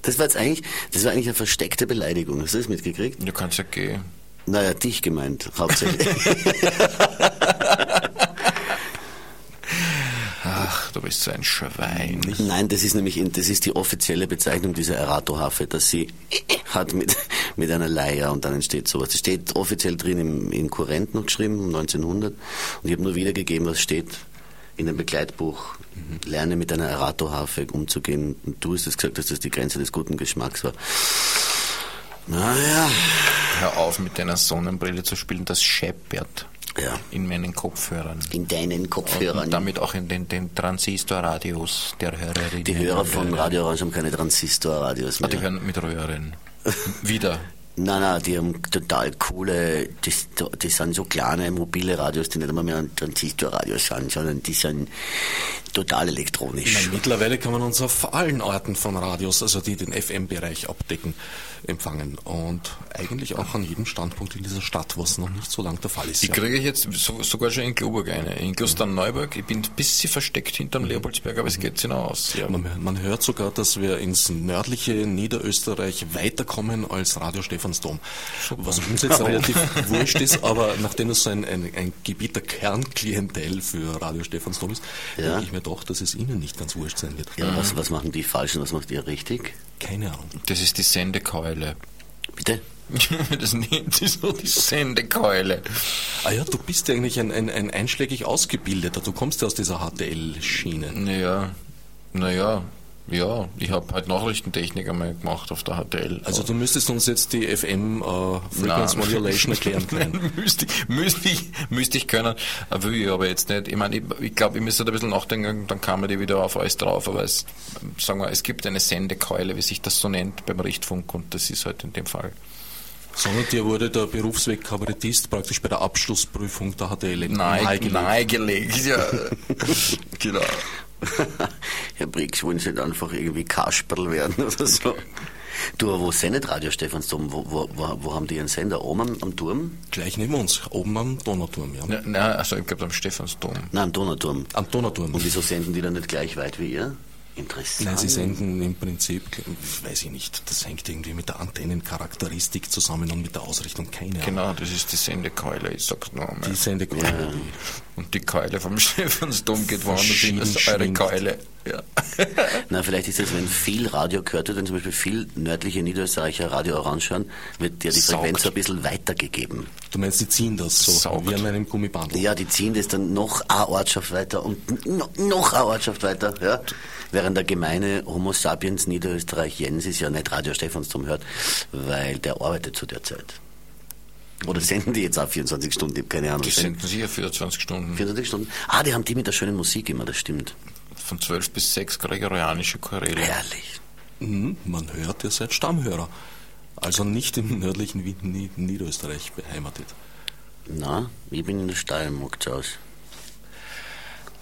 das war jetzt eigentlich, das war eigentlich eine versteckte Beleidigung. Hast du das mitgekriegt? Du kannst ja gehen. Naja, dich gemeint, hauptsächlich. Ach, du bist so ein Schwein. Nein, das ist nämlich, das ist die offizielle Bezeichnung dieser Erato-Harfe, dass sie hat mit, mit einer Leier und dann entsteht sowas. Das steht offiziell drin im, in Kurrent noch geschrieben, um 1900. Und ich habe nur wiedergegeben, was steht in dem Begleitbuch. Lerne mit einer Erato-Harfe umzugehen. Und du hast es gesagt, dass das die Grenze des guten Geschmacks war. Naja, Hör auf, mit deiner Sonnenbrille zu spielen, das scheppert ja, in meinen Kopfhörern. in deinen Kopfhörern. Und damit auch in den, den Transistorradios der Hörerinnen. die Hörer von. Radio Orange haben keine Transistorradios Ah, mehr. die hören mit Röhren. Wieder. Nein, nein, die haben total coole, das, das sind so kleine mobile Radios, die nicht einmal mehr ein Transistorradio sind, sondern die sind, Total elektronisch. Na, mittlerweile kann man uns auf allen Orten von Radios, also die den FM-Bereich abdecken, empfangen. Und eigentlich auch an jedem Standpunkt in dieser Stadt, was noch nicht so lang der Fall ist. Ich ja. kriege jetzt so, sogar schon in Globurg eine. In Klosterneuburg. Ich bin ein bisschen versteckt hinterm Leopoldsberg, aber es geht sich noch aus. Ja. Man, man hört sogar, dass wir ins nördliche Niederösterreich weiterkommen als Radio Stephansdom. Was uns jetzt relativ wurscht ist, aber nachdem es so ein, ein, ein Gebiet der Kernklientel für Radio Stephansdom ist, Ja. denke ich mir doch, dass es Ihnen nicht ganz wurscht sein wird. Ja, was, was machen die falsch und was macht ihr richtig? Keine Ahnung. Das ist die Sendekeule. Bitte? das nennt sich so die Sendekeule. Ah ja, du bist ja eigentlich ein, ein, ein einschlägig Ausgebildeter. Du kommst ja aus dieser HTL-Schiene. Naja, naja, ja, ich habe halt Nachrichtentechnik einmal gemacht auf der HTL. Also du müsstest uns jetzt die FM äh, Frequency. Modulation erklären können. müsste, ich- müsste, ich, müsste ich können, äh, will ich aber jetzt nicht. Ich meine, ich, ich glaube, ich müsste da ein bisschen nachdenken, dann kam mir die wieder auf alles drauf, aber es, sagen wir, es gibt eine Sendekeule, wie sich das so nennt beim Richtfunk und das ist halt in dem Fall. Sondern dir wurde der Berufsweg Kabarettist praktisch bei der Abschlussprüfung der HTL Nein, nahegelegt. nahegelegt, ja. genau. Herr Briggs, wollen Sie nicht einfach irgendwie Kasperl werden oder so? Du, aber wo sendet Radio Stephansdom? Wo, wo, wo, wo haben die ihren Sender? Oben am, am Turm? Gleich neben uns, oben am Donauturm, ja. Ja, nein, also ich glaube am Stephansdom. Nein, am Donauturm. Am Donauturm. Und wieso senden die dann nicht gleich weit wie ihr? Interessant. Nein, sie senden im Prinzip, weiß ich nicht, das hängt irgendwie mit der Antennencharakteristik zusammen und mit der Ausrichtung, keine Ahnung. Genau, das ist die Sendekeule, ich sag's noch einmal. Die Sendekeule. Und die Keule vom Stephansdom geht woanders hin, das ist eure. Keule. Ja. Na, vielleicht ist es, wenn viel Radio gehört wird, wenn zum Beispiel viel nördliche Niederösterreicher Radio Orange hören, wird der die Saugt. Frequenz ein bisschen weitergegeben. Du meinst, die ziehen das so, Saugt. wie an einem Gummibandel. Ja, die ziehen das dann noch eine Ortschaft weiter und no, noch eine Ortschaft weiter, ja. Während der gemeine Homo sapiens Niederösterreichiensis ja nicht Radio Stephansdom hört, weil der arbeitet zu der Zeit. Oder senden die jetzt auch 24 Stunden? Ich habe keine Ahnung. Die senden sicher 24 Stunden. 24 Stunden? Ah, die haben die mit der schönen Musik immer, das stimmt. Von 12 bis 6 gregorianische Choräle. Herrlich. Mhm, man hört, ihr seid Stammhörer. Also nicht im nördlichen Niederösterreich beheimatet. Na, ich bin in der Steiermark zu Hause.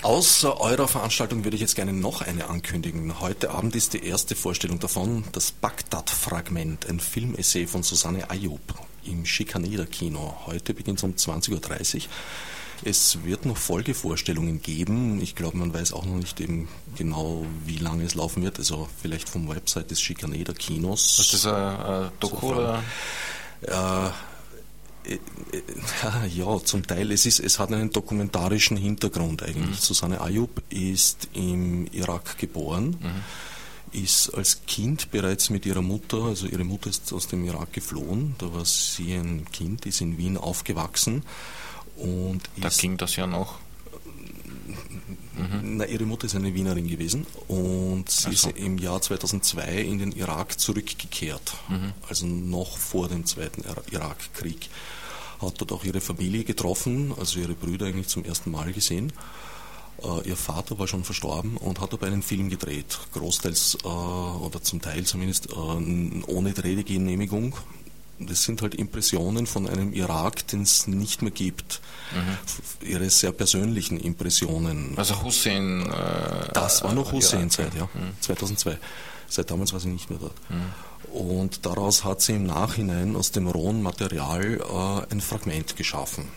Außer eurer Veranstaltung würde ich jetzt gerne noch eine ankündigen. Heute Abend ist die erste Vorstellung davon, das Bagdad-Fragment, ein Filmessay von Susanne Ayub im Schikaneder-Kino. Heute beginnt es um 20.30 Uhr. Es wird noch Folgevorstellungen geben. Ich glaube, man weiß auch noch nicht eben genau, wie lange es laufen wird. Also vielleicht vom Website des Schikaneder-Kinos. Ist das ein, ein Doku oder? Äh, ja, zum Teil. Es, ist, es hat einen dokumentarischen Hintergrund eigentlich. Susanne Ayub ist im Irak geboren, ist als Kind bereits mit ihrer Mutter, also ihre Mutter ist aus dem Irak geflohen, da war sie ein Kind, ist in Wien aufgewachsen und Da ging das ja noch. Na, ihre Mutter ist eine Wienerin gewesen und sie so. ist im Jahr 2002 in den Irak zurückgekehrt, Mhm. also noch vor dem Zweiten Ira- Irakkrieg. Hat dort auch ihre Familie getroffen, also ihre Brüder eigentlich zum ersten Mal gesehen. Äh, ihr Vater war schon verstorben und hat dabei einen Film gedreht, großteils äh, oder zum Teil zumindest äh, ohne Drehgenehmigung. Das sind halt Impressionen von einem Irak, den es nicht mehr gibt. F- Ihre sehr persönlichen Impressionen. Also Hussein. Äh, Das war noch äh, Hussein-Zeit, ja. Mhm. 2002. Seit damals war sie nicht mehr dort. Und daraus hat sie im Nachhinein aus dem rohen Material äh, ein Fragment geschaffen,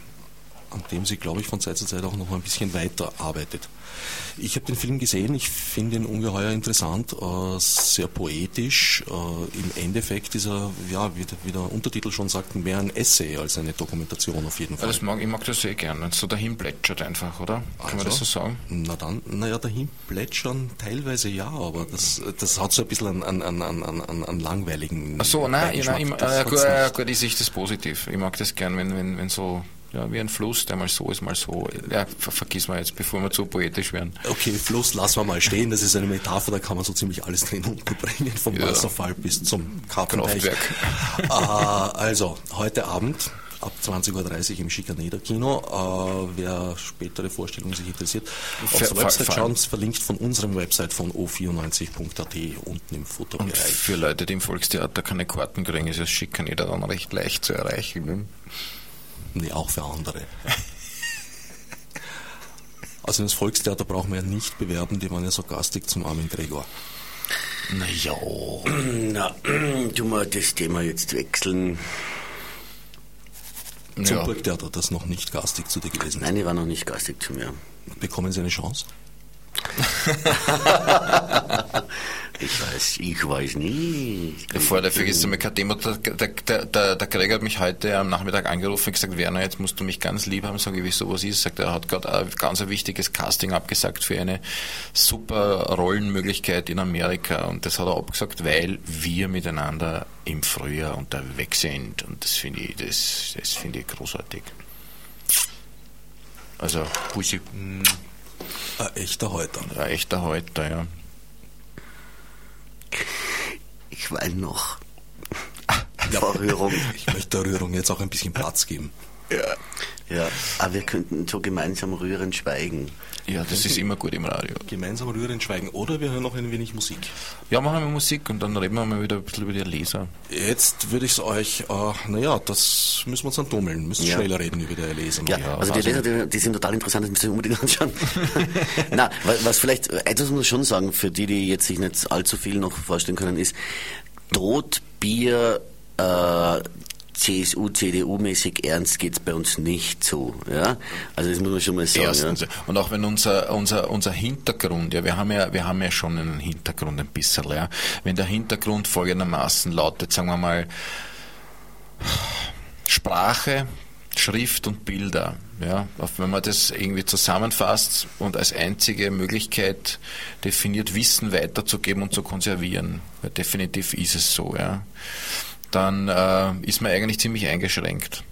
an dem sie, glaube ich, von Zeit zu Zeit auch noch ein bisschen weiter arbeitet. Ich habe den Film gesehen, ich finde ihn ungeheuer interessant, äh, sehr poetisch. Äh, Im Endeffekt ist er, ja, wie, der- wie der Untertitel schon sagt, mehr ein Essay als eine Dokumentation auf jeden Ja, Fall. das mag, ich mag das sehr gern, wenn es so dahin plätschert einfach, oder? Kann man das so sagen? Na dann, naja, dahin plätschern teilweise ja, aber das, das hat so ein bisschen einen, einen, einen, einen, einen langweiligen Ach so, nein, ich, Beigeschmack. nein, ich, äh, gut, gut, ich sehe das positiv. Ich mag das gern, wenn, wenn, wenn so, ja, wie ein Fluss, der mal so ist, mal so. Ja, ver vergiss mal jetzt, bevor wir zu poetisch werden. Okay, Fluss lassen wir mal stehen, das ist eine Metapher, da kann man so ziemlich alles drin unterbringen, vom Ja. Wasserfall bis zum Karpenteich. Kraftwerk. äh, also, heute Abend ab 20.30 Uhr im Schikaneder Kino. Äh, wer spätere Vorstellungen sich interessiert, auf der Website schauen, verlinkt von unserem Website von o94.at unten im Und Futterbereich. für Leute, die im Volkstheater keine Karten kriegen, ist das Schikaneder dann recht leicht zu erreichen. Ne? Nee, auch für andere. Also das Volkstheater brauchen wir ja nicht bewerben, die waren ja so gastig zum Armin Gregor. Naja. Na, tu mal das Thema jetzt wechseln. Zum Ja. Burgtheater, das noch nicht gastig zu dir gewesen ist. Nein, die war noch nicht gastig zu mir. Bekommen Sie eine Chance? Ich weiß, ich weiß nicht. Vorläufig ist einmal kein Thema. Der, der, der, der, der Gregor hat mich heute am Nachmittag angerufen und gesagt, Werner, jetzt musst du mich ganz lieb haben. Sag ich, wieso was ist? Sagt er, hat gerade ein ganz ein wichtiges Casting abgesagt für eine super Rollenmöglichkeit in Amerika. Und das hat er abgesagt, weil wir miteinander im Frühjahr unterwegs sind. Und das finde ich, das, das finde ich großartig. Also, Bussi, Ein echter Häuter. ein echter Halter, ja. Ich weine noch. Vor Rührung. Ich möchte der Rührung jetzt auch ein bisschen Platz geben. Ja, aber wir könnten so gemeinsam rührend schweigen. Ja, das ist immer gut im Radio. Gemeinsam rührend schweigen. Oder wir hören noch ein wenig Musik. Ja, machen wir Musik und dann reden wir mal wieder ein bisschen über die Leser. Jetzt würde ich es euch, äh, naja, das müssen wir uns dann tummeln. Müssen Ja. schneller reden über die Leser. Ja, also die Leser, die, die sind total interessant, das müsst ihr unbedingt anschauen. Na, wa- was vielleicht, äh, etwas muss ich schon sagen, für die, die jetzt sich nicht allzu viel noch vorstellen können, ist, Tod, Bier, äh, CSU, CDU-mäßig ernst geht's bei uns nicht zu. Ja? Also das muss man schon mal sagen. Erstens. Ja? Und auch wenn unser, unser, unser Hintergrund, ja, wir haben ja, wir haben ja schon einen Hintergrund ein bisschen, ja. Wenn der Hintergrund folgendermaßen lautet, sagen wir mal, Sprache, Schrift und Bilder, ja, wenn man das irgendwie zusammenfasst und als einzige Möglichkeit definiert, Wissen weiterzugeben und zu konservieren, weil definitiv ist es so, ja, dann äh, ist man eigentlich ziemlich eingeschränkt,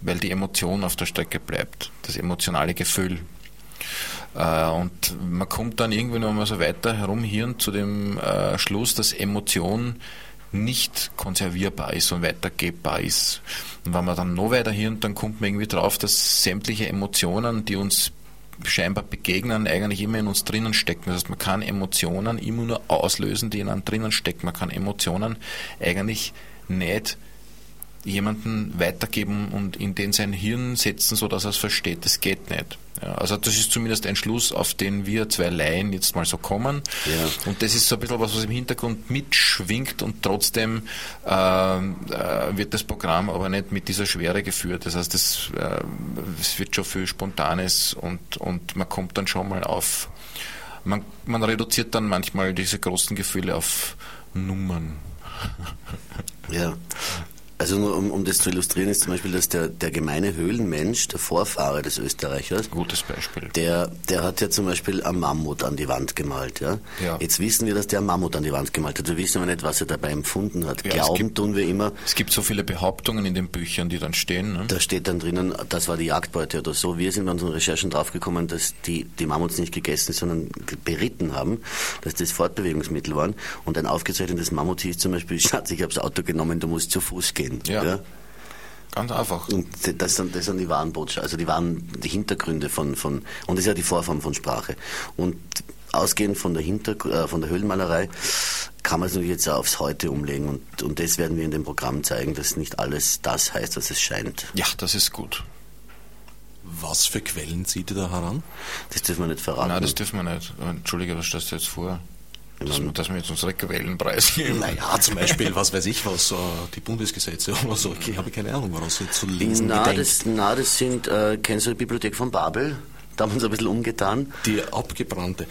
weil die Emotion auf der Strecke bleibt, das emotionale Gefühl. Äh, und man kommt dann irgendwann, wenn man so weiter herumhirnt, zu dem äh, Schluss, dass Emotion nicht konservierbar ist und weitergebbar ist. Und wenn man dann noch weiter hirnt, dann kommt man irgendwie drauf, dass sämtliche Emotionen, die uns scheinbar begegnen, eigentlich immer in uns drinnen stecken. Das heißt, man kann Emotionen immer nur auslösen, die in einem drinnen stecken. Man kann Emotionen eigentlich nicht jemanden weitergeben und in den sein Hirn setzen, so dass er es versteht. Das geht nicht. Ja, also das ist zumindest ein Schluss, auf den wir zwei Laien jetzt mal so kommen. Ja. Und das ist so ein bisschen was, was im Hintergrund mitschwingt und trotzdem ähm, äh, wird das Programm aber nicht mit dieser Schwere geführt. Das heißt, es, äh, es wird schon viel Spontanes und, und man kommt dann schon mal auf, man, man reduziert dann manchmal diese großen Gefühle auf Nummern. Ja. Also nur um, um das zu illustrieren, ist zum Beispiel, dass der, der gemeine Höhlenmensch, der Vorfahre des Österreichers, Gutes Beispiel. der, der hat ja zum Beispiel einen Mammut an die Wand gemalt. Ja? Ja. Jetzt wissen wir, dass der einen Mammut an die Wand gemalt hat. Wir wissen aber nicht, was er dabei empfunden hat. Ja, Glauben gibt- tun wir immer, Es gibt so viele Behauptungen in den Büchern, die dann stehen. Ne? da steht dann drinnen, das war die Jagdbeute oder so. Wir sind bei unseren Recherchen draufgekommen, dass die, die Mammuts nicht gegessen, sondern beritten haben, dass das Fortbewegungsmittel waren. Und ein aufgezeichnetes Mammut hieß zum Beispiel, Schatz, ich habe das Auto genommen, du musst zu Fuß gehen. Ja. Ganz einfach. Und das sind, das sind die wahren Botschaften, also die wahren die Hintergründe von, von, und das ist ja die Vorform von Sprache. Und ausgehend von der, Hinter, äh, von der Höhlenmalerei kann man es natürlich jetzt auch aufs Heute umlegen. Und, und das werden wir in dem Programm zeigen, dass nicht alles das heißt, was es scheint. Ja, das ist gut. Was für Quellen zieht ihr da heran? Das dürfen wir nicht verraten. Nein, das dürfen wir nicht. Entschuldige, was stellst du jetzt vor? Dass, dass wir jetzt unsere Quellen preisgeben. Naja, zum Beispiel, was weiß ich was, die Bundesgesetze oder so. Ich habe keine Ahnung, woraus ihr zu lesen na, gedenkt. das, na, das sind, äh, kennst du die Bibliothek von Babel? Da haben wir uns ein bisschen umgetan. Die abgebrannte.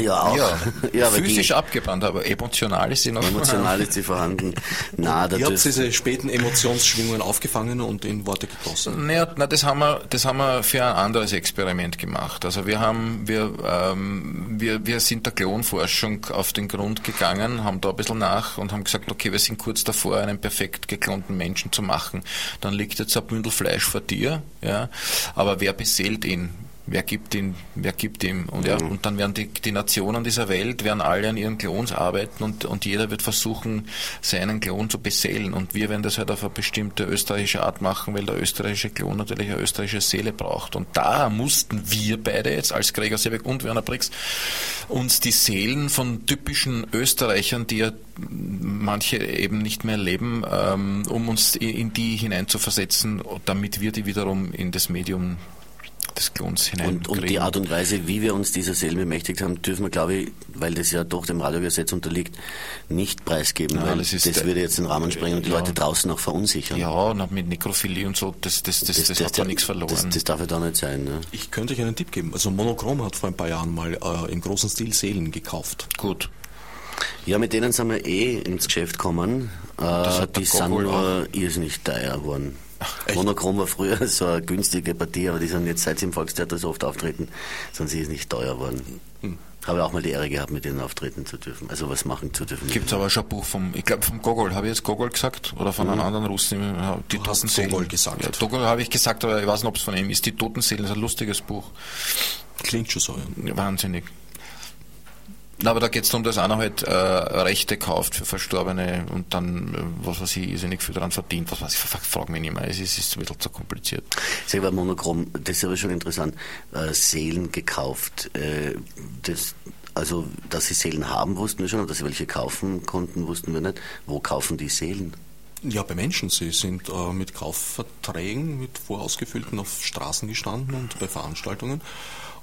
Ja, auch. Ja, ja aber physisch die, abgebrannt, aber emotional ist sie noch emotional ist sie vorhanden. Na, Ihr habt diese späten Emotionsschwingungen aufgefangen und in Worte gegossen. Naja, na, das haben wir, das haben wir für ein anderes Experiment gemacht. Also wir haben, wir, ähm, wir, wir sind der Klonforschung auf den Grund gegangen, haben da ein bisschen nach und haben gesagt, okay, wir sind kurz davor, einen perfekt geklonten Menschen zu machen. Dann liegt jetzt ein Bündel Fleisch vor dir, ja, aber wer beseelt ihn? Wer gibt ihn, wer gibt ihm? Und, ja, und dann werden die, die Nationen dieser Welt werden alle an ihren Klons arbeiten und, und jeder wird versuchen, seinen Klon zu beseelen. Und wir werden das halt auf eine bestimmte österreichische Art machen, weil der österreichische Klon natürlich eine österreichische Seele braucht. Und da mussten wir beide jetzt als Gregor Seebeck und Werner Brix uns die Seelen von typischen Österreichern, die ja manche eben nicht mehr leben, ähm, um uns in die hineinzuversetzen, damit wir die wiederum in das Medium des Klons hinein. Und, und die Art und Weise, wie wir uns dieser Seelen bemächtigt haben, dürfen wir, glaube ich, weil das ja doch dem Radiogesetz unterliegt, nicht preisgeben. Ja, weil das, das würde jetzt den Rahmen sprengen und die ja. Leute draußen auch verunsichern. Ja, und mit Nekrophilie und so, das, das, das, das, das hat ja nichts verloren. Das, das, darf ja da nicht sein. Ne? Ich könnte euch einen Tipp geben. Also Monochrom hat vor ein paar Jahren mal äh, im großen Stil Seelen gekauft. Gut. Ja, mit denen sind wir eh ins Geschäft gekommen. Äh, die sind nur irrsinnig teuer geworden. Echt? Monochrom war früher so eine günstige Partie, aber die sind jetzt, seit sie im Volkstheater so oft auftreten, sind sie nicht teuer geworden. Hm. Habe auch mal die Ehre gehabt, mit denen auftreten zu dürfen, also was machen zu dürfen. Gibt es aber schon ein Buch vom, ich glaube vom Gogol, habe ich jetzt Gogol gesagt? Oder von mhm. einem anderen Russen? Die du hast Gogol gesagt. Ja, Gogol habe ich gesagt, aber ich weiß nicht, ob es von ihm ist. Die Totenseelen, das ist ein lustiges Buch. Klingt schon so. Ja. Wahnsinnig. Aber da geht es darum, dass einer halt äh, Rechte kauft für Verstorbene und dann, äh, was weiß ich, irrsinnig viel daran verdient. Was weiß ich, frage mich nicht mehr. Es ist, ist ein bisschen zu kompliziert. Selber monochrom, das ist aber schon interessant. Äh, Seelen gekauft. Äh, das, also, dass sie Seelen haben, wussten wir schon, und dass sie welche kaufen konnten, wussten wir nicht. Wo kaufen die Seelen? Ja, bei Menschen. Sie sind äh, mit Kaufverträgen, mit vorausgefüllten auf Straßen gestanden und bei Veranstaltungen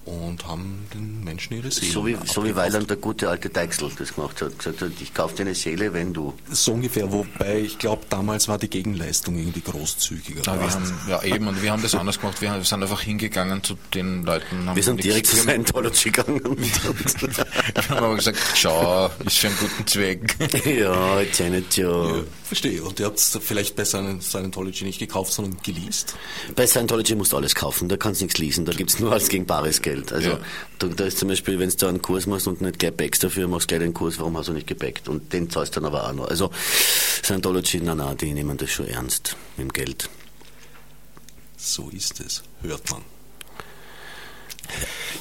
und haben den Menschen ihre Seele So wie, so wie Weiland der gute alte Deichsel das gemacht hat. Gesagt hat, ich kaufe dir eine Seele, wenn du... So ungefähr, wobei ich glaube, damals war die Gegenleistung irgendwie großzügiger. Ja, wir haben, ja, eben, und wir haben das anders gemacht. Wir sind einfach hingegangen zu den Leuten. wir sind direkt zu Scientology gegangen. wir haben aber gesagt, schau, ist für einen guten Zweck. ja, jetzt ja nicht ja. ja. Verstehe. Und ihr habt es vielleicht bei Scientology nicht gekauft, sondern geleast? Bei Scientology musst du alles kaufen, da kannst du nichts leasen, da gibt es nur alles gegen bares Geld. Also ja. da, da, ist zum Beispiel, wenn du einen Kurs machst und nicht gleich backst dafür, machst du gleich den Kurs, warum hast du nicht gebackt? Und den zahlst du dann aber auch noch. Also Scientology, na na, die nehmen das schon ernst mit dem Geld. So ist es, hört man.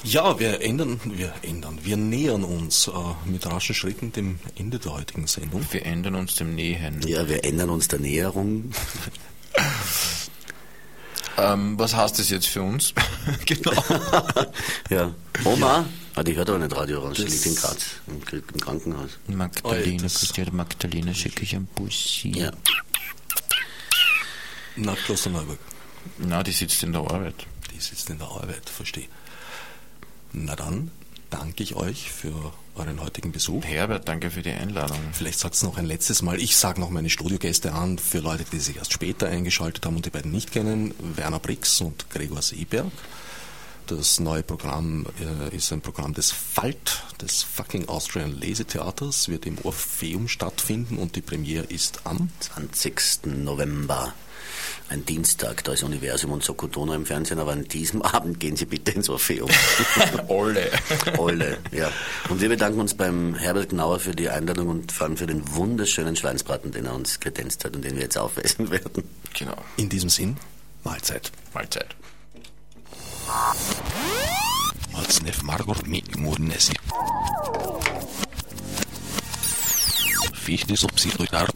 Ja, wir ändern, wir ändern, wir nähern uns äh, mit raschen Schritten dem Ende der heutigen Sendung. Wir ändern uns dem Nähen. Ja, wir ändern uns der Näherung. Ähm, was heißt das jetzt für uns? genau. ja. Oma, ah, die hört aber nicht Radio Orange, die liegt in Graz, im, im Krankenhaus. Magdalena, oh, Magdalena schicke ich ein Bussi. Ja. Nach Klosterneuburg. Na, die sitzt in der Arbeit. Die sitzt in der Arbeit, verstehe. Na dann, danke ich euch für euren heutigen Besuch. Herbert, danke für die Einladung. Vielleicht sagt es noch ein letztes Mal. Ich sage noch meine Studiogäste an, für Leute, die sich erst später eingeschaltet haben und die beiden nicht kennen. Werner Brix und Gregor Seeberg. Das neue Programm äh, ist ein Programm des FALT, des Fucking Austrian Lesetheaters, wird im Orpheum stattfinden und die Premiere ist am 20. November ein Dienstag, da ist Universum und Sokotono im Fernsehen, aber an diesem Abend gehen Sie bitte ins Orpheum. Olle. Olle, ja. Und wir bedanken uns beim Herbert Gnauer für die Einladung und vor allem für den wunderschönen Schweinsbraten, den er uns kredenzt hat und den wir jetzt aufessen werden. Genau. In diesem Sinn, Mahlzeit. Mahlzeit. Matsnef Margot mit Murnesi. Fichte subsidiar